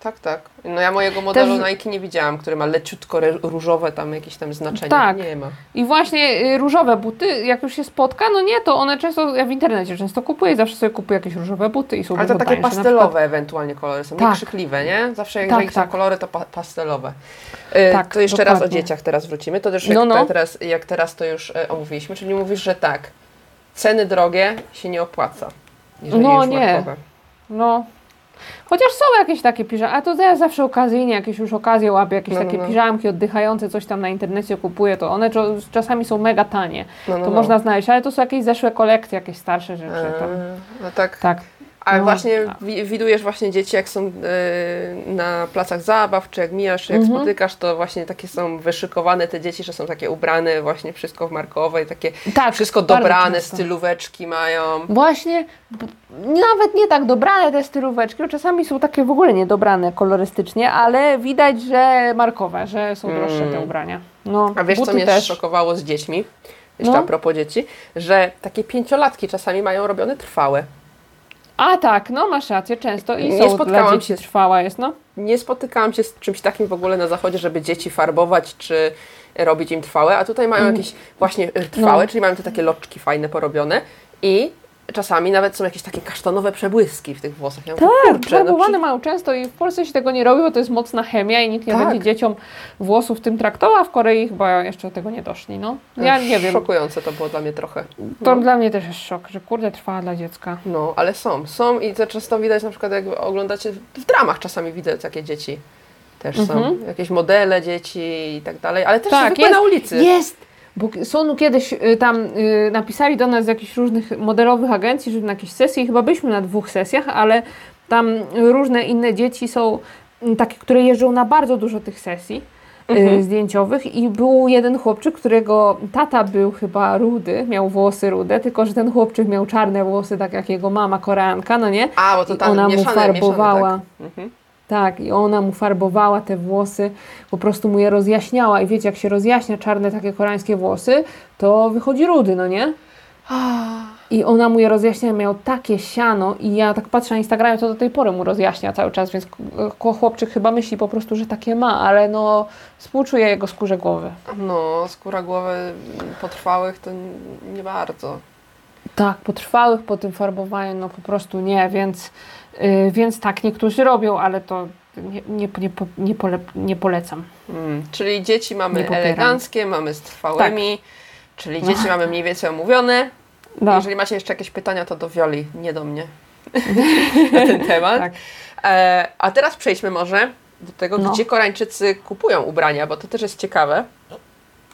Tak, tak, tak. No ja mojego modelu Też- Nike nie widziałam, który ma leciutko różowe tam jakieś tam znaczenie. Tak. Nie ma. I właśnie y, różowe buty, jak już się spotka, no nie, to one często, ja w internecie często kupuję, zawsze sobie kupuję jakieś różowe buty i są Ale to takie tańsze. Pastelowe ewentualnie kolory są, nie Tak. krzykliwe, nie? Zawsze jak Tak, jeżeli są tak. kolory, to pa pastelowe. E, Tak, to jeszcze raz o dokładnie. dzieciach teraz wrócimy. To też jak, No, no. te- teraz, jak teraz to już e, omówiliśmy, czyli mówisz, że tak, ceny drogie się nie opłaca. Jeżeli No, już nie. markowe. No. Chociaż są jakieś takie piżamki, a to ja zawsze okazyjnie jakieś już okazje łapię, jakieś No, no, takie no. piżamki oddychające, coś tam na internecie kupuję, to one czasami są mega tanie, No, no, to no. można znaleźć, ale to są jakieś zeszłe kolekcje, jakieś starsze rzeczy. Tam. E, no tak. Tak. Ale No. właśnie wi- widujesz właśnie dzieci, jak są e, na placach zabaw, czy jak mijasz, czy jak Mhm. spotykasz, to właśnie takie są wyszykowane te dzieci, że są takie ubrane właśnie wszystko w markowe i takie Tak, wszystko dobrane, często. stylóweczki mają. Właśnie, nawet nie tak dobrane te stylóweczki, bo czasami są takie w ogóle niedobrane kolorystycznie, ale widać, że markowe, że są droższe te Mm. ubrania. No, A wiesz, co mnie też. szokowało z dziećmi? Jeszcze No. a propos dzieci, że takie pięciolatki czasami mają robione trwałe. A tak, no masz rację, często i Nie są dla dzieci się z- trwała jest, no. Nie spotykałam się z czymś takim w ogóle na zachodzie, żeby dzieci farbować czy robić im trwałe, a tutaj mają jakieś właśnie e, trwałe, Mm. No. czyli mają te takie loczki fajne porobione i czasami nawet są jakieś takie kasztanowe przebłyski w tych włosach. Ja mówię, Tak, kurczę, no przy- mają często i w Polsce się tego nie robi, bo to jest mocna chemia i nikt nie Tak. będzie dzieciom włosów tym traktował, a w Korei chyba jeszcze tego nie doszli, no. Ja nie wiem, Szokujące to było dla mnie trochę. to No. dla mnie też jest szok, że kurde trwała dla dziecka. No, ale są, są i to często widać na przykład jak oglądacie, w dramach czasami widzę takie dzieci też są. Mhm. Jakieś modele dzieci i tak dalej, ale też Tak, zwykłe jest, na ulicy. Jest! Bo Sonu kiedyś y, tam y, napisali do nas z jakichś różnych modelowych agencji, że na jakieś sesji, chyba byliśmy na dwóch sesjach, ale tam różne inne dzieci są y, takie, które jeżdżą na bardzo dużo tych sesji y, Mhm. zdjęciowych i był jeden chłopczyk, którego tata był chyba rudy, miał włosy rude, tylko że ten chłopczyk miał czarne włosy, tak jak jego mama koreanka, no nie? A, bo to I tam ona mu mieszane, farbowała. Mieszane, tak. mhm. Tak, i ona mu farbowała te włosy, po prostu mu je rozjaśniała. I wiecie, jak się rozjaśnia czarne takie koreańskie włosy, to wychodzi rudy, no nie? I ona mu je rozjaśnia, miał takie siano i ja tak patrzę na Instagramie, to do tej pory mu rozjaśnia cały czas, więc chłopczyk chyba myśli po prostu, że takie ma, ale no współczuję jego skórze głowy. No, skóra głowy potrwałych to nie bardzo. Tak, po trwałych, po tym farbowaniu, no po prostu nie, więc, więc tak, niektórzy robią, ale to nie, nie, nie, nie, pole, nie polecam. Mm. Czyli dzieci mamy eleganckie, mamy z trwałymi, czyli dzieci mamy mniej więcej omówione. No, Jeżeli macie jeszcze jakieś pytania, to do Wioli, nie do mnie na ten temat. Tak. E, a teraz przejdźmy może do tego, No. gdzie Koreańczycy kupują ubrania, bo to też jest ciekawe.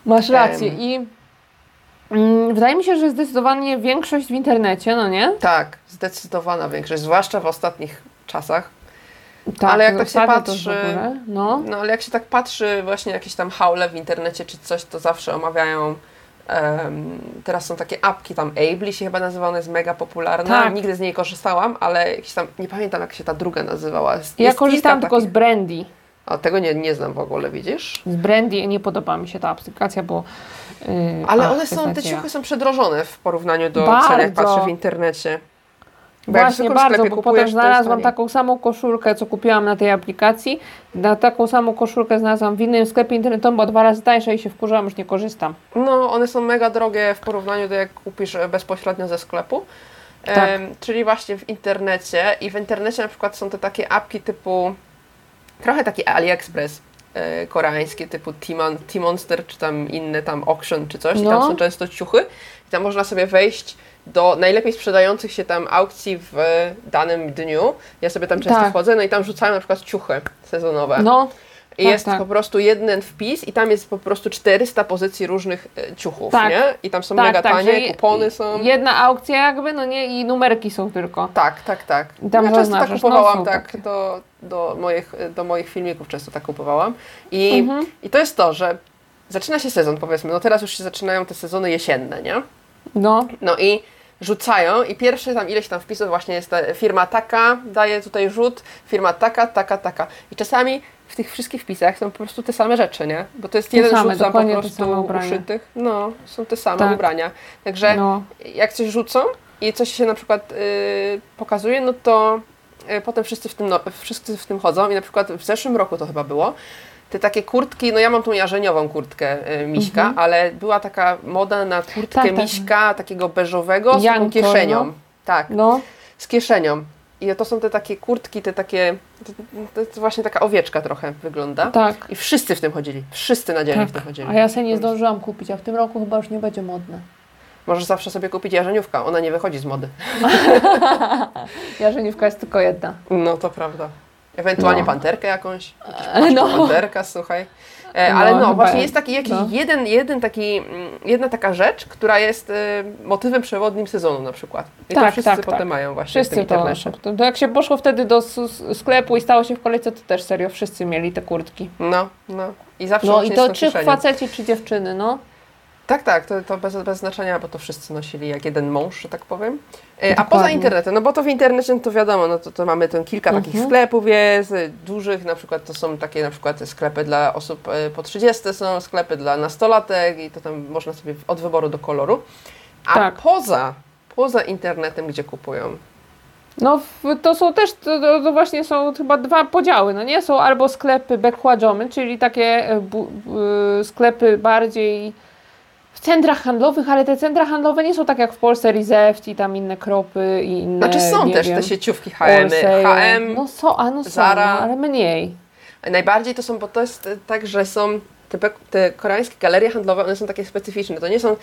Masz rację Em. i wydaje mi się, że zdecydowanie większość w internecie, no nie? Tak, zdecydowana większość, zwłaszcza w ostatnich czasach. Tak, Ale jak tak się patrzy- no. No ale jak się tak patrzy właśnie jakieś tam haule w internecie czy coś, to zawsze omawiają em, teraz są takie apki, tam Ably się chyba nazywa, ona jest mega popularna. Tak. Nigdy z niej korzystałam, ale jakiś tam, nie pamiętam jak się ta druga nazywała. Jest, Ja kilka tylko z. Brandy. A tego nie, nie znam w ogóle, widzisz? Z Brandy nie podoba mi się ta aplikacja, bo... Yy, Ale ach, one są, te ciuchy są przedrożone w porównaniu do Bardzo. cen, jak patrzę w internecie. Bo Właśnie bardzo, bo potem znalazłam taką samą koszulkę, co kupiłam na tej aplikacji. Na taką samą koszulkę znalazłam w innym sklepie internetowym, bo dwa razy tańsza i się wkurzałam, już nie korzystam. No, one są mega drogie w porównaniu do jak kupisz e, bezpośrednio ze sklepu. Tak. Czyli właśnie w internecie i w internecie na przykład są te takie apki typu trochę takie AliExpress e, koreańskie typu T-Monster czy tam inne tam Auction czy coś i tam No. są często ciuchy i tam można sobie wejść do najlepiej sprzedających się tam aukcji w danym dniu. Ja sobie tam często Tak. wchodzę, no i tam rzucają na przykład ciuchy sezonowe. No, Tak, jest tak. po prostu jeden wpis i tam jest po prostu 400 pozycji różnych e, ciuchów, Tak. nie? I tam są Tak, mega tak, tanie, kupony są. Jedna aukcja jakby, no nie, i numerki są tylko. Tak, tak, tak. I tam ja często tak no, kupowałam są tak do, do, moich, do moich filmików, często tak kupowałam. I, Mhm. I to jest to, że zaczyna się sezon, powiedzmy, no teraz już się zaczynają te sezony jesienne, nie? No, No i rzucają i pierwszy tam ileś tam wpisów właśnie jest ta firma taka, daje tutaj rzut, firma taka, taka, taka. I czasami w tych wszystkich wpisach są po prostu te same rzeczy, nie? Bo to jest Te jeden same, rzut tam po prostu uszytych. No, są te same Tak. ubrania. Także no. jak coś rzucą i coś się na przykład y, pokazuje, no to y, potem wszyscy w, tym, no, wszyscy w tym chodzą i na przykład w zeszłym roku to chyba było, te takie kurtki, no ja mam tą jarzeniową kurtkę y, miśka, Mhm. ale była taka moda na kurtkę Tak, tak. miśka takiego beżowego z Janko, kieszenią. no. Tak, No, z kieszenią. I to są te takie kurtki, te takie, to, to właśnie taka owieczka trochę wygląda. tak. I wszyscy w tym chodzili, wszyscy na dzielnie w tym tak. chodzili. A ja sobie nie zdążyłam kupić, a w tym roku chyba już nie będzie modne. Możesz zawsze sobie kupić jarzeniówka, ona nie wychodzi z mody. Jarzeniówka jest tylko jedna. No to prawda. Ewentualnie No. panterkę jakąś. E, no. no. panterka, słuchaj. E, No, ale no, chyba właśnie jest. taki jakiś No. jeden, jeden taki, mm, jedna taka rzecz, która jest e, motywem przewodnim sezonu na przykład. I to Tak, wszyscy tak, potem tak. mają właśnie w Wszyscy tym to. To, to jak się poszło wtedy do sklepu i stało się w kolejce, to też serio wszyscy mieli te kurtki. No, no. I zawsze No i to czy faceci, czy dziewczyny, no. Tak, tak, to, to bez, bez znaczenia, bo to wszyscy nosili jak jeden mąż, że tak powiem. E, A poza internetem, no bo to w internecie, no to wiadomo, no to, to mamy ten kilka takich Mhm. sklepów jest, e, dużych, na przykład to są takie na przykład sklepy dla osób e, po 30, są sklepy dla nastolatek i to tam można sobie od wyboru do koloru. A Tak. poza, poza internetem, gdzie kupują? No to są też, to, to właśnie są chyba dwa podziały, no nie? Są albo sklepy bekładomy, czyli takie bu, e, sklepy bardziej w centrach handlowych, ale te centra handlowe nie są tak jak w Polsce Rizeft i tam inne kropy i inne, Znaczy są też wiem, te sieciówki H&M. H&M, No są, a no są, Zara. no, ale mniej. Najbardziej to są, bo to jest e, tak, że są te, te koreańskie galerie handlowe, one są takie specyficzne. To nie są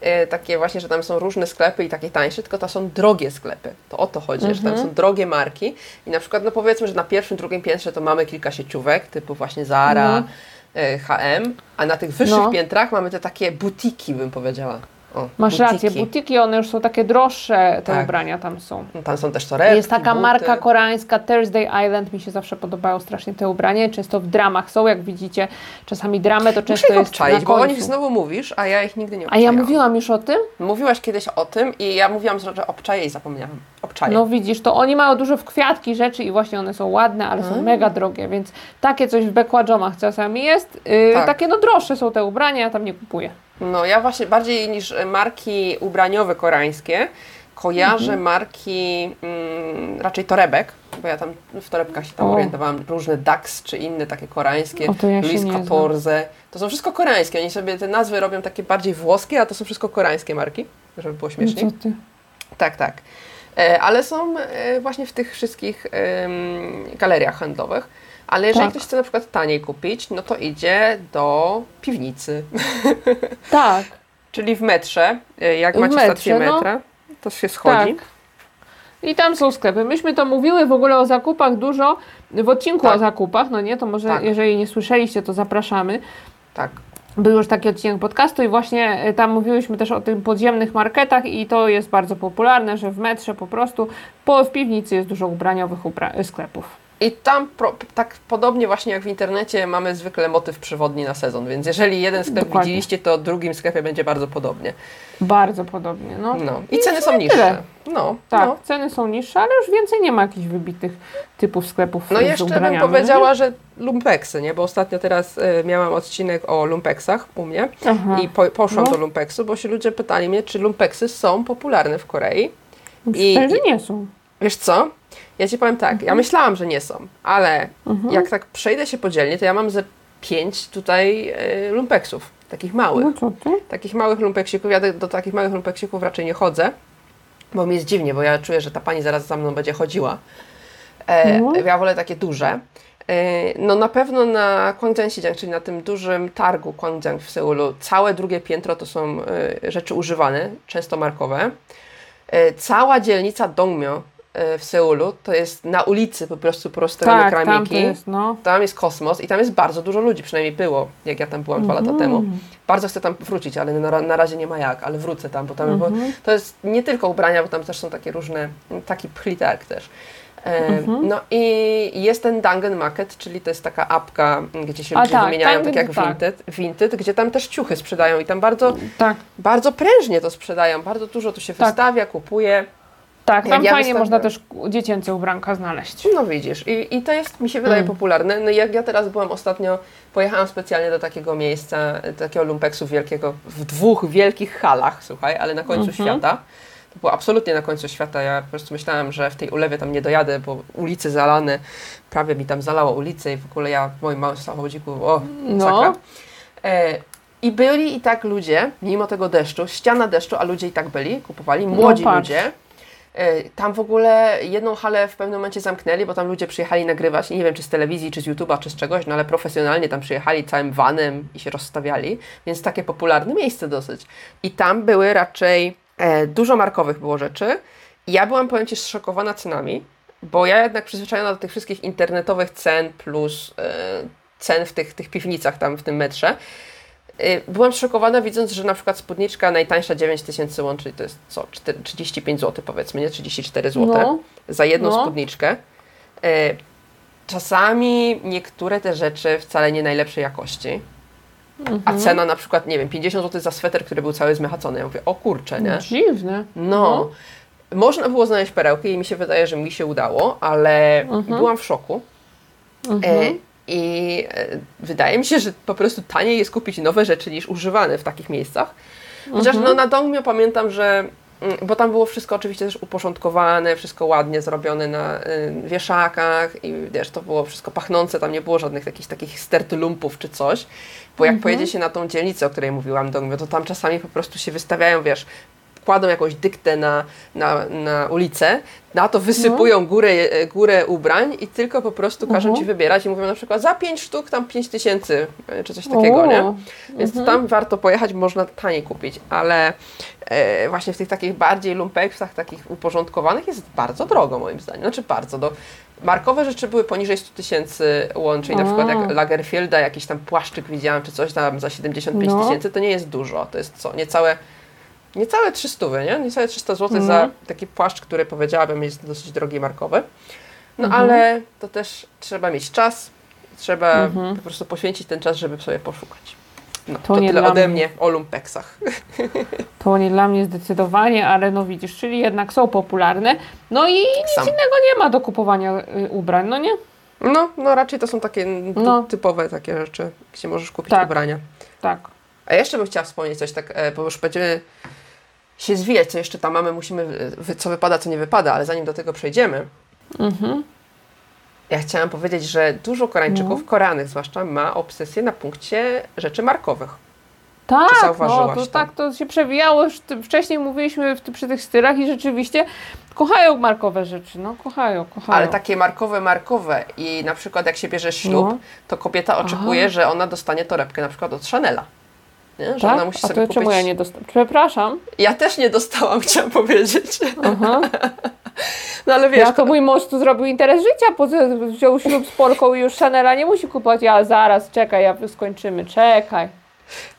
e, takie właśnie, że tam są różne sklepy i takie tańsze, tylko to są drogie sklepy. To o to chodzi, że tam Mhm. są drogie marki. I na przykład, no powiedzmy, że na pierwszym, drugim piętrze to mamy kilka sieciówek, typu właśnie Zara, Mhm. H&M, a na tych wyższych No. piętrach mamy te takie butiki, bym powiedziała. O, Masz rację, butiki, one już są takie droższe, te Tak. ubrania tam są. No, Tam są też torebki, Jest taka buty. marka koreańska Thursday Island, mi się zawsze podobało strasznie te ubrania, często w dramach są, jak widzicie, czasami dramę to Muszę często ich jest na bo o nich znowu mówisz, a ja ich nigdy nie A obczaiłam. ja mówiłam już o tym? Mówiłaś kiedyś o tym i ja mówiłam, że obczaję i zapomniałam. Obczaję. No widzisz, to oni mają dużo w kwiatki rzeczy i właśnie one są ładne, ale są mega drogie, więc takie coś w bekładżomach czasami jest. Yy, Tak. Takie no droższe są te ubrania, ja tam nie kupuję. No ja właśnie bardziej niż marki ubraniowe koreańskie kojarzę Mhm. marki mm, raczej torebek, bo ja tam w torebkach się tam O. orientowałam, różne Dax czy inne takie koreańskie, O, ja Louis. XIV. To są wszystko koreańskie, oni sobie te nazwy robią takie bardziej włoskie, a to są wszystko koreańskie marki, żeby było. No Co ty? Tak, tak. E, ale są e, właśnie w tych wszystkich em, galeriach handlowych. Ale jeżeli Tak. ktoś chce na przykład taniej kupić, no to idzie do piwnicy. Tak, Czyli w metrze, e, jak W macie metrze, stację no. metra, to się schodzi. tak. I tam są sklepy. Myśmy to mówiły w ogóle o zakupach dużo w odcinku Tak. o zakupach, no nie? To może Tak. jeżeli nie słyszeliście, to zapraszamy. Tak. Był już taki odcinek podcastu i właśnie e, tam mówiłyśmy też o tych podziemnych marketach i to jest bardzo popularne, że w metrze po prostu po, w piwnicy jest dużo ubraniowych ubra- sklepów. I tam pro, tak podobnie właśnie jak w internecie mamy zwykle motyw przewodni na sezon, więc jeżeli jeden sklep Dokładnie. widzieliście, to drugim sklepie będzie bardzo podobnie. Bardzo podobnie, no. No. I, I ceny są niższe. tyle. No, Tak, no. ceny są niższe, ale już więcej nie ma jakichś wybitych typów sklepów No jeszcze ubraniami. bym powiedziała, że lumpeksy, nie? Bo ostatnio teraz e, miałam odcinek o lumpeksach u mnie Aha. i po, poszłam No. do lumpeksu, bo się ludzie pytali mnie, czy lumpeksy są popularne w Korei. i- Myślę, że nie są. Wiesz co? Ja ci powiem tak, Mhm. ja myślałam, że nie są, ale jak tak przejdę się podzielnie, to ja mam ze pięć tutaj e, lumpeksów, takich małych. No? Takich małych lumpeksików, ja do, do takich małych lumpeksików raczej nie chodzę, bo mi jest dziwnie, bo ja czuję, że ta pani zaraz za mną będzie chodziła. E, No. Ja wolę takie duże. E, no na pewno na Gwangjang czyli na tym dużym targu Gwangjang w Seulu, całe drugie piętro to są e, rzeczy używane, często markowe. Cała dzielnica Dongmyo w Seulu, to jest na ulicy po prostu prostowane Tak, tam kramiki. jest, no. Tam jest kosmos i tam jest bardzo dużo ludzi, przynajmniej było, jak ja tam byłam dwa lata temu. Bardzo chcę tam wrócić, ale na, na razie nie ma jak, ale wrócę tam, bo tam bo to jest nie tylko ubrania, bo tam też są takie różne, taki plitark też. E, No i jest ten Dungeon Market, czyli to jest taka apka, gdzie się A ludzie tak, wymieniają, tak jak tak. Vinted, Vinted, gdzie tam też ciuchy sprzedają i tam bardzo, Tak, bardzo prężnie to sprzedają, bardzo dużo tu się Tak. wystawia, kupuje. Tak. Tam ja fajnie można też dziecięce ubranka znaleźć. No widzisz, i, i to jest, mi się wydaje, Mm. popularne. No jak ja teraz byłam ostatnio, pojechałam specjalnie do takiego miejsca, takiego lumpeksu wielkiego, w dwóch wielkich halach, słuchaj, ale na końcu Mhm. świata. To było absolutnie na końcu świata. Ja po prostu myślałam, że w tej ulewie tam nie dojadę, bo ulice zalane, prawie mi tam zalało ulicę i w ogóle ja w moim małym samochodziku, o, No. sakra. E, I byli i tak ludzie, mimo tego deszczu, ściana deszczu, a ludzie i tak byli, kupowali, młodzi patrz. ludzie. E, Tam w ogóle jedną halę w pewnym momencie zamknęli, bo tam ludzie przyjechali nagrywać, nie wiem czy z telewizji, czy z YouTube'a, czy z czegoś, no ale profesjonalnie tam przyjechali całym vanem i się rozstawiali, więc takie popularne miejsce dosyć. I tam były raczej e, dużo markowych było rzeczy. Ja byłam, powiem Ci, zszokowana cenami, bo ja jednak przyzwyczajona do tych wszystkich internetowych cen plus e, cen w tych, tych piwnicach tam w tym metrze. Y, Byłam zszokowana widząc, że na przykład spódniczka najtańsza 9 tysięcy czyli to jest co, 4, 35 zł powiedzmy, nie 34 zł No. za jedną No. spódniczkę. Y, Czasami niektóre te rzeczy wcale nie najlepszej jakości. Mhm. A cena na przykład, nie wiem, 50 zł za sweter, który był cały zmechacony. Ja mówię, o kurczę, nie? Dziwne. No. Można było znaleźć perełki i mi się wydaje, że mi się udało, ale byłam w szoku. E, I e, wydaje mi się, że po prostu taniej jest kupić nowe rzeczy niż używane w takich miejscach. Chociaż no, na Dongmio pamiętam, że mm, bo tam było wszystko oczywiście też uporządkowane, wszystko ładnie zrobione na y, wieszakach i wiesz, to było wszystko pachnące, tam nie było żadnych jakichś takich stertylumpów czy coś, bo jak pojedzie się na tą dzielnicę, o której mówiłam, Dongmyo, to tam czasami po prostu się wystawiają, wiesz, kładą jakąś dyktę na, na, na ulicę, na to wysypują górę, e, górę ubrań i tylko po prostu każą ci wybierać i mówią na przykład za 5 sztuk tam 5 tysięcy e, czy coś takiego, O. nie? Więc tam warto pojechać, można taniej kupić, ale e, właśnie w tych takich bardziej lumpeksach, takich uporządkowanych jest bardzo drogo moim zdaniem. Znaczy bardzo, do, markowe rzeczy były poniżej 100 tysięcy łącznie, na przykład jak Lagerfielda, jakiś tam płaszczyk widziałam, czy coś tam za 75 No. tysięcy, to nie jest dużo, to jest co, niecałe Niecałe 300, nie? Niecałe 300 zł Mhm. za taki płaszcz, który powiedziałabym jest dosyć drogi markowy. No Mhm. ale to też trzeba mieć czas, trzeba Mhm. po prostu poświęcić ten czas, żeby sobie poszukać. No, To to, nie tyle dla ode mnie. o lumpeksach. To nie dla mnie zdecydowanie, ale no widzisz, czyli jednak są popularne. No i nic Sam. innego nie ma do kupowania y, ubrań, no nie? No, no raczej to są takie No. typowe takie rzeczy, gdzie możesz kupić Tak. ubrania. Tak. A jeszcze bym chciała wspomnieć coś tak, e, bo już będziemy się zwijać, co jeszcze tam mamy, musimy, wy- co wypada, co nie wypada, ale zanim do tego przejdziemy, Mhm. ja chciałam powiedzieć, że dużo Koreańczyków, Koreanych zwłaszcza, ma obsesję na punkcie rzeczy markowych. Tak, no zauważyłaś to to? tak to się przewijało. Już wcześniej mówiliśmy w, przy tych stylach i rzeczywiście kochają markowe rzeczy, no kochają, kochają. Ale takie markowe, markowe i na przykład jak się bierze ślub, No. to kobieta oczekuje, że ona dostanie torebkę na przykład od Chanela. Nie? Że tak? ona musi A sobie to kupić... czemu ja nie dostałam? Przepraszam. Ja też nie dostałam, chciałam powiedzieć. Aha. No ale wiesz, Ja to mój mąż tu zrobił interes życia, po wziął ślub z Polką i już Chanela nie musi kupować. Ja zaraz, czekaj, ja skończymy, czekaj.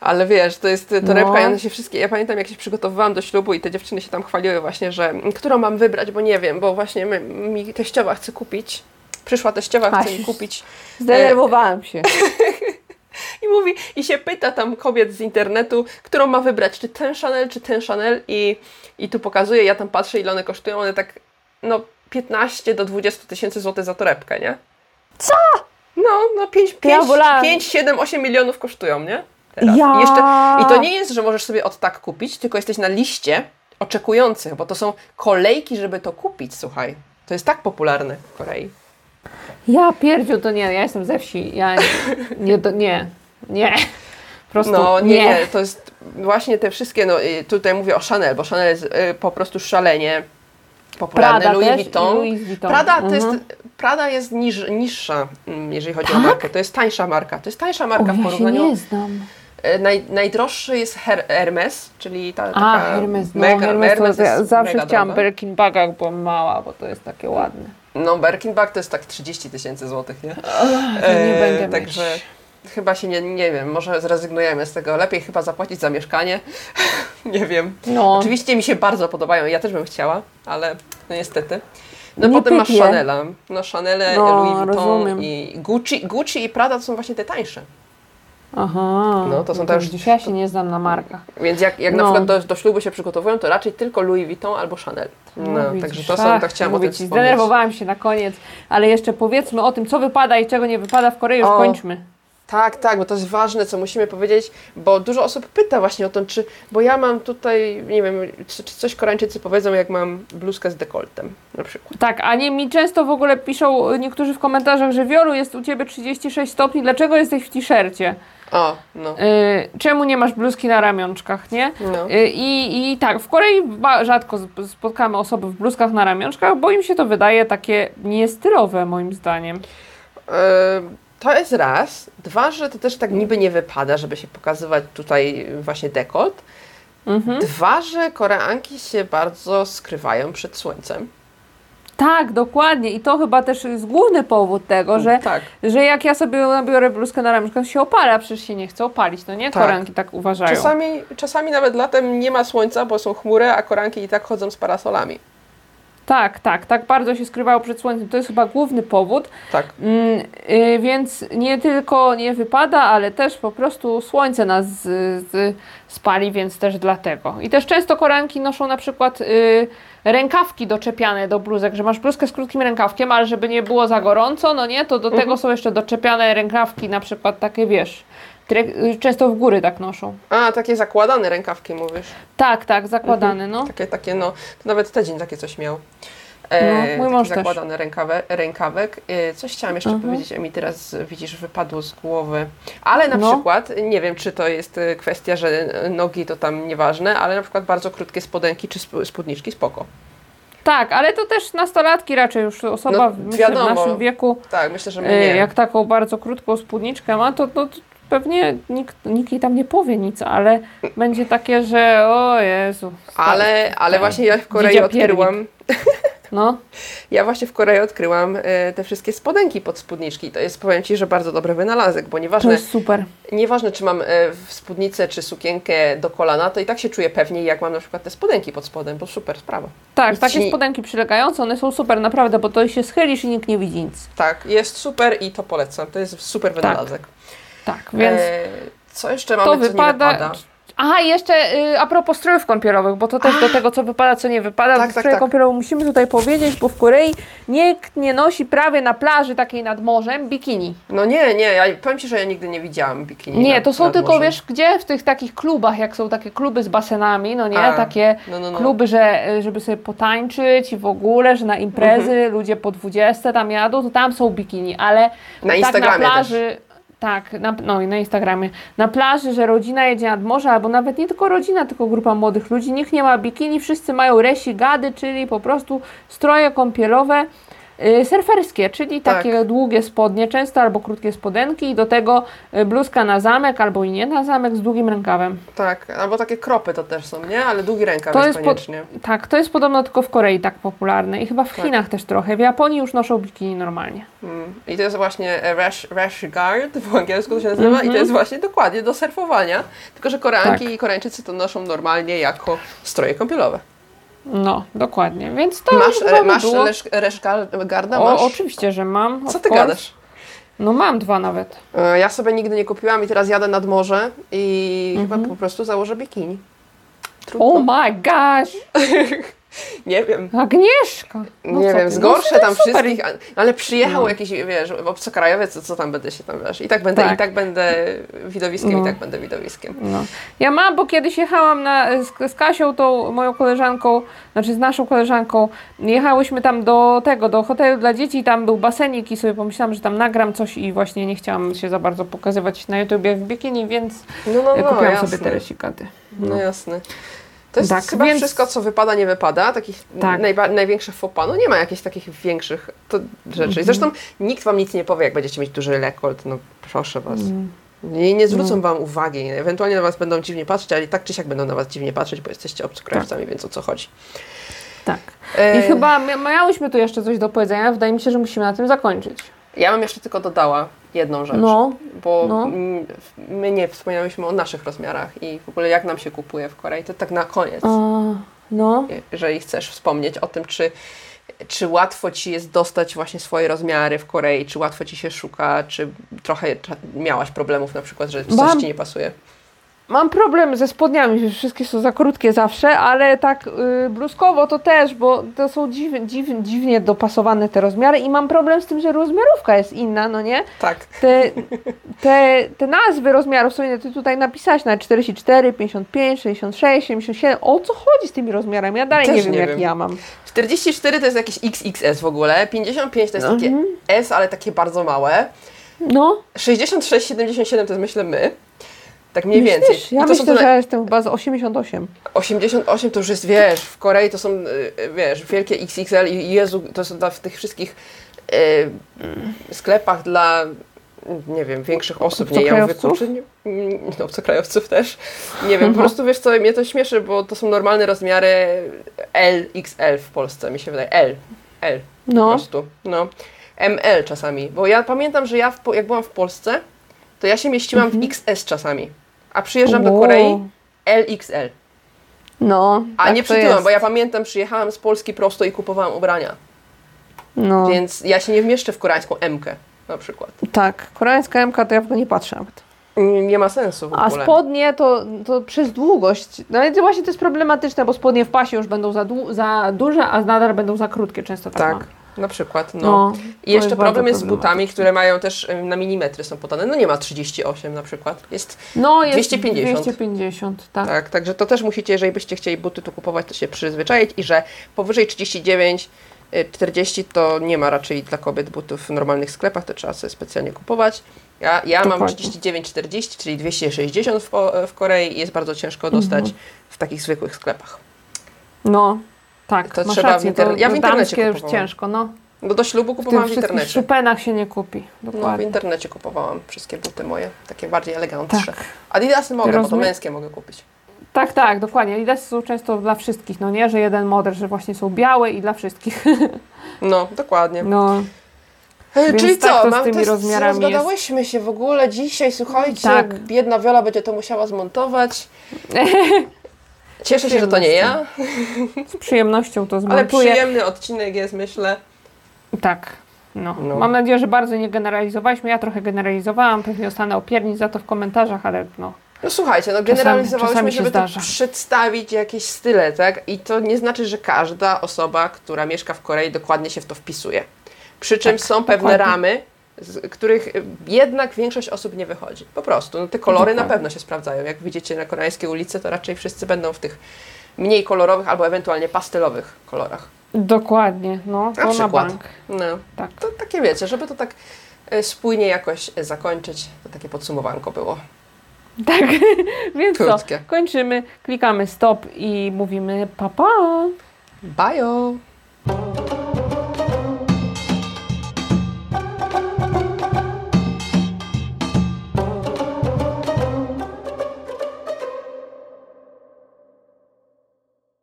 Ale wiesz, to jest torebka No. one się wszystkie. Ja pamiętam, jak się przygotowywałam do ślubu i te dziewczyny się tam chwaliły właśnie, że mm, którą mam wybrać, bo nie wiem, bo właśnie my, mi teściowa chce kupić. Przyszła teściowa, chce mi kupić. Zdenerwowałam się. I mówi, i się pyta tam kobiet z internetu, którą ma wybrać, czy ten Chanel, czy ten Chanel. I, i tu pokazuje, ja tam patrzę, ile one kosztują. One tak, no 15 do 20 tysięcy złotych za torebkę, nie? Co? No, no 5, Ja 5, wolałam- 5 7, 8 milionów kosztują, nie? Teraz. Ja. I, jeszcze, I to nie jest, że możesz sobie od tak kupić, tylko jesteś na liście oczekujących, bo to są kolejki, żeby to kupić, słuchaj. To jest tak popularne w Korei. Ja pierdziu, to nie, ja jestem ze wsi. Ja nie, nie, nie, nie. Po prostu No nie, nie. nie, to jest właśnie te wszystkie, no tutaj mówię o Chanel, bo Chanel jest y, po prostu szalenie popularny. Prada Louis też Vuitton. Louis Vuitton. Prada to Mhm. jest, Prada jest niż, niższa, mm, jeżeli chodzi o Tak? markę. To jest tańsza marka. To jest tańsza marka O, w ja porównaniu. nie znam. E, Naj, najdroższy jest Her Hermes, czyli ta A, taka Hermes, no mega, Hermes, to jest ja zawsze mega chciałam droga. Birkenbaga, jak byłam mała, bo to jest takie ładne. No Birkenbag to jest tak 30 tysięcy złotych, nie? To nie E, będę Także mieć. Chyba się nie, nie wiem, może zrezygnujemy z tego. Lepiej chyba zapłacić za mieszkanie. nie wiem. No, Oczywiście mi się bardzo podobają, ja też bym chciała, ale no niestety. No Nie potem masz pyknie. Chanela. No Chanele, No, Louis Vuitton rozumiem. i Gucci. Gucci i Prada to są właśnie te tańsze. aha. No, to są też- widzisz, Ja się nie znam na markach. Więc jak, jak na No. przykład do, do ślubu się przygotowują, to raczej tylko Louis Vuitton albo Chanel. No, widzisz, także to, są, to chciałam o mówię tym. Zdenerwowałam się na koniec, ale jeszcze powiedzmy o tym, co wypada i czego nie wypada w Korei, już O. kończmy. Tak, tak, bo to jest ważne, co musimy powiedzieć, bo dużo osób pyta właśnie o to, czy, bo ja mam tutaj, nie wiem, czy, czy coś Koreańczycy powiedzą, jak mam bluzkę z dekoltem na przykład. Tak, a nie mi często w ogóle piszą niektórzy w komentarzach, że Wiolu jest u Ciebie 36 stopni, dlaczego jesteś w t-shircie? O, no. Y, czemu nie masz bluzki na ramionczkach, nie? no. Y, I, I tak, w Korei rzadko spotkamy osoby w bluzkach na ramionczkach, bo im się to wydaje takie niestylowe moim zdaniem. E, To jest raz. Dwa, że to też tak niby nie wypada, żeby się pokazywać tutaj właśnie dekolt. Mhm. Dwa, że Koreanki się bardzo skrywają przed słońcem. Tak, dokładnie. I to chyba też jest główny powód tego, że, Tak. że jak ja sobie nabiorę bluzkę na ramionczkach, się opala, przecież się nie chce opalić, no nie? Tak. Koreanki tak uważają. Czasami, czasami nawet latem nie ma słońca, bo są chmury, a Koreanki i tak chodzą z parasolami. Tak, tak, tak bardzo się skrywają przed słońcem. To jest chyba główny powód. Tak. Mm, y, więc nie tylko nie wypada, ale też po prostu słońce nas z, z, spali, więc też dlatego. I też często koranki noszą na przykład y, rękawki doczepiane do bluzek, że masz bluzkę z krótkim rękawkiem, ale żeby nie było za gorąco, no nie, to do tego są jeszcze doczepiane rękawki, na przykład takie, wiesz, które y, często w góry tak noszą. A, takie zakładane rękawki mówisz. Tak, tak, zakładane, no. Takie, takie, no, to nawet Tedzin takie coś miał. E, No, mój mąż też. zakładany rękawe, rękawek. E, coś chciałam jeszcze Mhm. powiedzieć, a mi teraz widzisz, wypadło z głowy. Ale na No. przykład, nie wiem, czy to jest e, kwestia, że nogi to tam nieważne, ale na przykład bardzo krótkie spodenki czy sp- spódniczki, spoko. Tak, ale to też nastolatki raczej już osoba No, w, myślę, w naszym wieku Tak, myślę, że my E, nie. Jak taką bardzo krótką spódniczkę ma, to, to, to pewnie nikt, nikt jej tam nie powie nic, ale będzie takie, że o Jezu. stary. Ale, ale tak. właśnie ja w Korei Dzidzia odkryłam, No, ja właśnie w Korei odkryłam e, te wszystkie spodenki pod spódniczki. To jest, powiem Ci, że bardzo dobry wynalazek, bo to nieważne, jest super. Nieważne, czy mam e, w spódnicę, czy sukienkę do kolana, to i tak się czuję pewniej, jak mam na przykład te spodenki pod spodem, bo super sprawa. Tak, Nic takie ci- spodenki przylegające, one są super, naprawdę, bo to się schylisz i nikt nie widzi nic. Tak, jest super i to polecam. To jest super wynalazek. Tak, więc E, co jeszcze mamy, to wypada. wypada? Aha, jeszcze y, a propos strojów kąpielowych, bo to też do tego, co wypada, co nie wypada. Tak, Tak, tak, stroje tak. kąpielowe musimy tutaj powiedzieć, bo w Korei nikt nie nosi prawie na plaży takiej nad morzem bikini. No nie, nie, ja powiem Ci, że ja nigdy nie widziałam bikini. Nie, nad- to są tylko, morzem. wiesz, gdzie? W tych takich klubach, jak są takie kluby z basenami, no nie? A, takie no, no, no. kluby, że y, żeby sobie potańczyć i w ogóle, że na imprezy Mhm. ludzie po 20 tam jadą, to tam są bikini, ale Na tak na Instagramie plaży... Tak, na, no i na Instagramie. Na plaży, że rodzina jedzie nad morze, albo nawet nie tylko rodzina, tylko grupa młodych ludzi. Nikt nie ma bikini, wszyscy mają resigady, czyli po prostu stroje kąpielowe, surferskie, czyli Tak. takie długie spodnie często, albo krótkie spodenki i do tego y, bluzka na zamek, albo i nie na zamek z długim rękawem. Tak, albo takie kropy to też są, nie? Ale długi rękaw To jest jest po- koniecznie. Tak, to jest podobno tylko w Korei tak popularne i chyba w Tak. Chinach też trochę. W Japonii już noszą bikini normalnie. Mm. I to jest właśnie e, rash, rash guard, w angielsku to się nazywa, Mhm. i to jest właśnie dokładnie do surfowania. Tylko, że Koreanki Tak. i Koreańczycy to noszą normalnie jako stroje kąpielowe. No, dokładnie. Więc to Masz, by masz było. guard- guarda? O, Masz? oczywiście, że mam. Co ty course. gadasz? No mam dwa nawet. E, Ja sobie nigdy nie kupiłam i teraz jadę nad morze i Mhm. chyba po prostu założę bikini. Trudno. Oh my gosh! Nie wiem. Agnieszka! No nie wiem, zgorszę no, tam super. wszystkich, ale przyjechał No. jakiś, wiesz, obcokrajowiec, co, co tam będę się tam, wiesz, i tak będę, Tak. i tak będę widowiskiem, No. i tak będę widowiskiem. No. Ja mam, bo kiedyś jechałam na, z, z Kasią, tą moją koleżanką, znaczy z naszą koleżanką, jechałyśmy tam do tego, do hotelu dla dzieci, tam był basenik i sobie pomyślałam, że tam nagram coś i właśnie nie chciałam się za bardzo pokazywać na YouTubie w bikini, więc No, no, ja no, kupiłam jasne. sobie te resikaty. No jasne. To jest Tak, chyba więc- wszystko, co wypada, nie wypada. Takich Tak. najba- największych fopa. No nie ma jakichś takich większych rzeczy. Mhm. Zresztą nikt wam nic nie powie, jak będziecie mieć duży lekolt. No proszę was. Mm. I nie zwrócą Wam uwagi. Ewentualnie na Was będą dziwnie patrzeć, ale i tak czy siak będą na Was dziwnie patrzeć, bo jesteście obcokrajowcami, więc o co chodzi. Tak. E, I chyba mia- miałyśmy tu jeszcze coś do powiedzenia. Wydaje mi się, że musimy na tym zakończyć. Ja bym jeszcze tylko dodała jedną rzecz. No, Bo no. my nie wspomniałyśmy o naszych rozmiarach i w ogóle jak nam się kupuje w Korei. To tak na koniec, A, no. jeżeli chcesz wspomnieć o tym, czy, czy łatwo Ci jest dostać właśnie swoje rozmiary w Korei, czy łatwo Ci się szuka, czy trochę miałaś problemów na przykład, że coś Ci nie pasuje. Mam problem ze spodniami, że wszystkie są za krótkie zawsze, ale tak y, bluzkowo to też, bo to są dziw, dziw, dziwnie dopasowane te rozmiary i mam problem z tym, że rozmiarówka jest inna, no nie? Tak. Te, te, te nazwy rozmiarów są inne. Ty tutaj napisałaś na 44, 55, 66, 77. O co chodzi z tymi rozmiarami? Ja dalej Też nie wiem, nie jak wiem. ja mam. 44 to jest jakieś XXS w ogóle, 55 to jest takie Mhm. S, ale takie bardzo małe. No, 66, 77 to jest myślę my. Tak mniej myślisz? więcej. Ja I to myślę, te że jestem chyba z 88. 88 to już jest, wiesz, w Korei to są, y, wiesz, wielkie XXL i Jezu, to są w tych wszystkich y, sklepach dla, nie wiem, większych osób, nie, ja mówię, Obcokrajowców? kurczę, nie, mm, no, obcokrajowców też, nie wiem, Mhm. po prostu, wiesz co, mnie to śmieszy, bo to są normalne rozmiary L, XL w Polsce, mi się wydaje, L, L, po No, prostu, no, ML czasami, bo ja pamiętam, że ja, w, Po- jak byłam w Polsce, to ja się mieściłam w XS czasami, a przyjeżdżam do Mhm. O. Korei, LXL. no. A tak nie przytyłam, bo ja pamiętam, przyjechałam z Polski prosto i kupowałam ubrania. No, Więc ja się nie wmieszczę w koreańską M-kę na przykład. tak. Koreańska MK to ja w to nie patrzę nawet. Nie, nie ma sensu w A ogóle. spodnie to, to przez długość. No to właśnie to jest problematyczne, bo spodnie w pasie już będą za, dłu- za duże, a nadal będą za krótkie. Często tak, Tak, mam. Na przykład. No. No, I jeszcze jest problem jest z butami, które mają też y, na milimetry są podane. No nie ma 38 na przykład. Jest No, jest 250. 250, tak. tak, także to też musicie, jeżeli byście chcieli buty tu kupować, to się przyzwyczaić i że powyżej 39 y, 40 to nie ma raczej dla kobiet butów w normalnych sklepach, to trzeba sobie specjalnie kupować. Ja, ja mam Dokładnie. 39-40, czyli 260 w, po- w Korei i jest bardzo ciężko dostać Mhm. w takich zwykłych sklepach. No, tak, To trzeba w rację. interne- to, ja w internecie kupowałam. ciężko, no. No do ślubu W kupowałam w wszystkich internecie. szupenach się nie kupi. No, w Dokładnie. internecie kupowałam wszystkie buty moje, takie bardziej eleganckie. Tak. Adidasy mogę, bo to rozumiem. męskie mogę kupić. Tak, tak, dokładnie. Adidasy są często dla wszystkich, no nie, że jeden model, że właśnie są białe i dla wszystkich. No, dokładnie. No, E, Więc Czyli tak co, mam tymi rozmiarami rozgadałyśmy się w ogóle dzisiaj, słuchajcie, Tak. biedna Wiola będzie to musiała zmontować. Cieszę się, że to nie ja, z przyjemnością to ale zmontuję. przyjemny odcinek jest, myślę. Tak. No. No. Mam nadzieję, że bardzo nie generalizowaliśmy. Ja trochę generalizowałam, pewnie dostanę opiernic za to w komentarzach, ale no. No słuchajcie, no generalizowałyśmy, czasami się żeby to przedstawić jakieś style, tak? I to nie znaczy, że każda osoba, która mieszka w Korei dokładnie się w to wpisuje. Przy czym Tak, są pewne dokładnie. ramy, z których y, jednak większość osób nie wychodzi. Po prostu. No, te kolory na pewno się sprawdzają. Jak widzicie na koreańskiej ulicy, to raczej wszyscy będą w tych mniej kolorowych albo ewentualnie pastelowych kolorach. Dokładnie, no. To na, przykład. bank. No, Tak. to takie wiecie, żeby to tak y, spójnie jakoś y, zakończyć, to takie podsumowanko było. Tak. Więc co? Krótkie. Kończymy, klikamy stop i mówimy pa pa. Bye!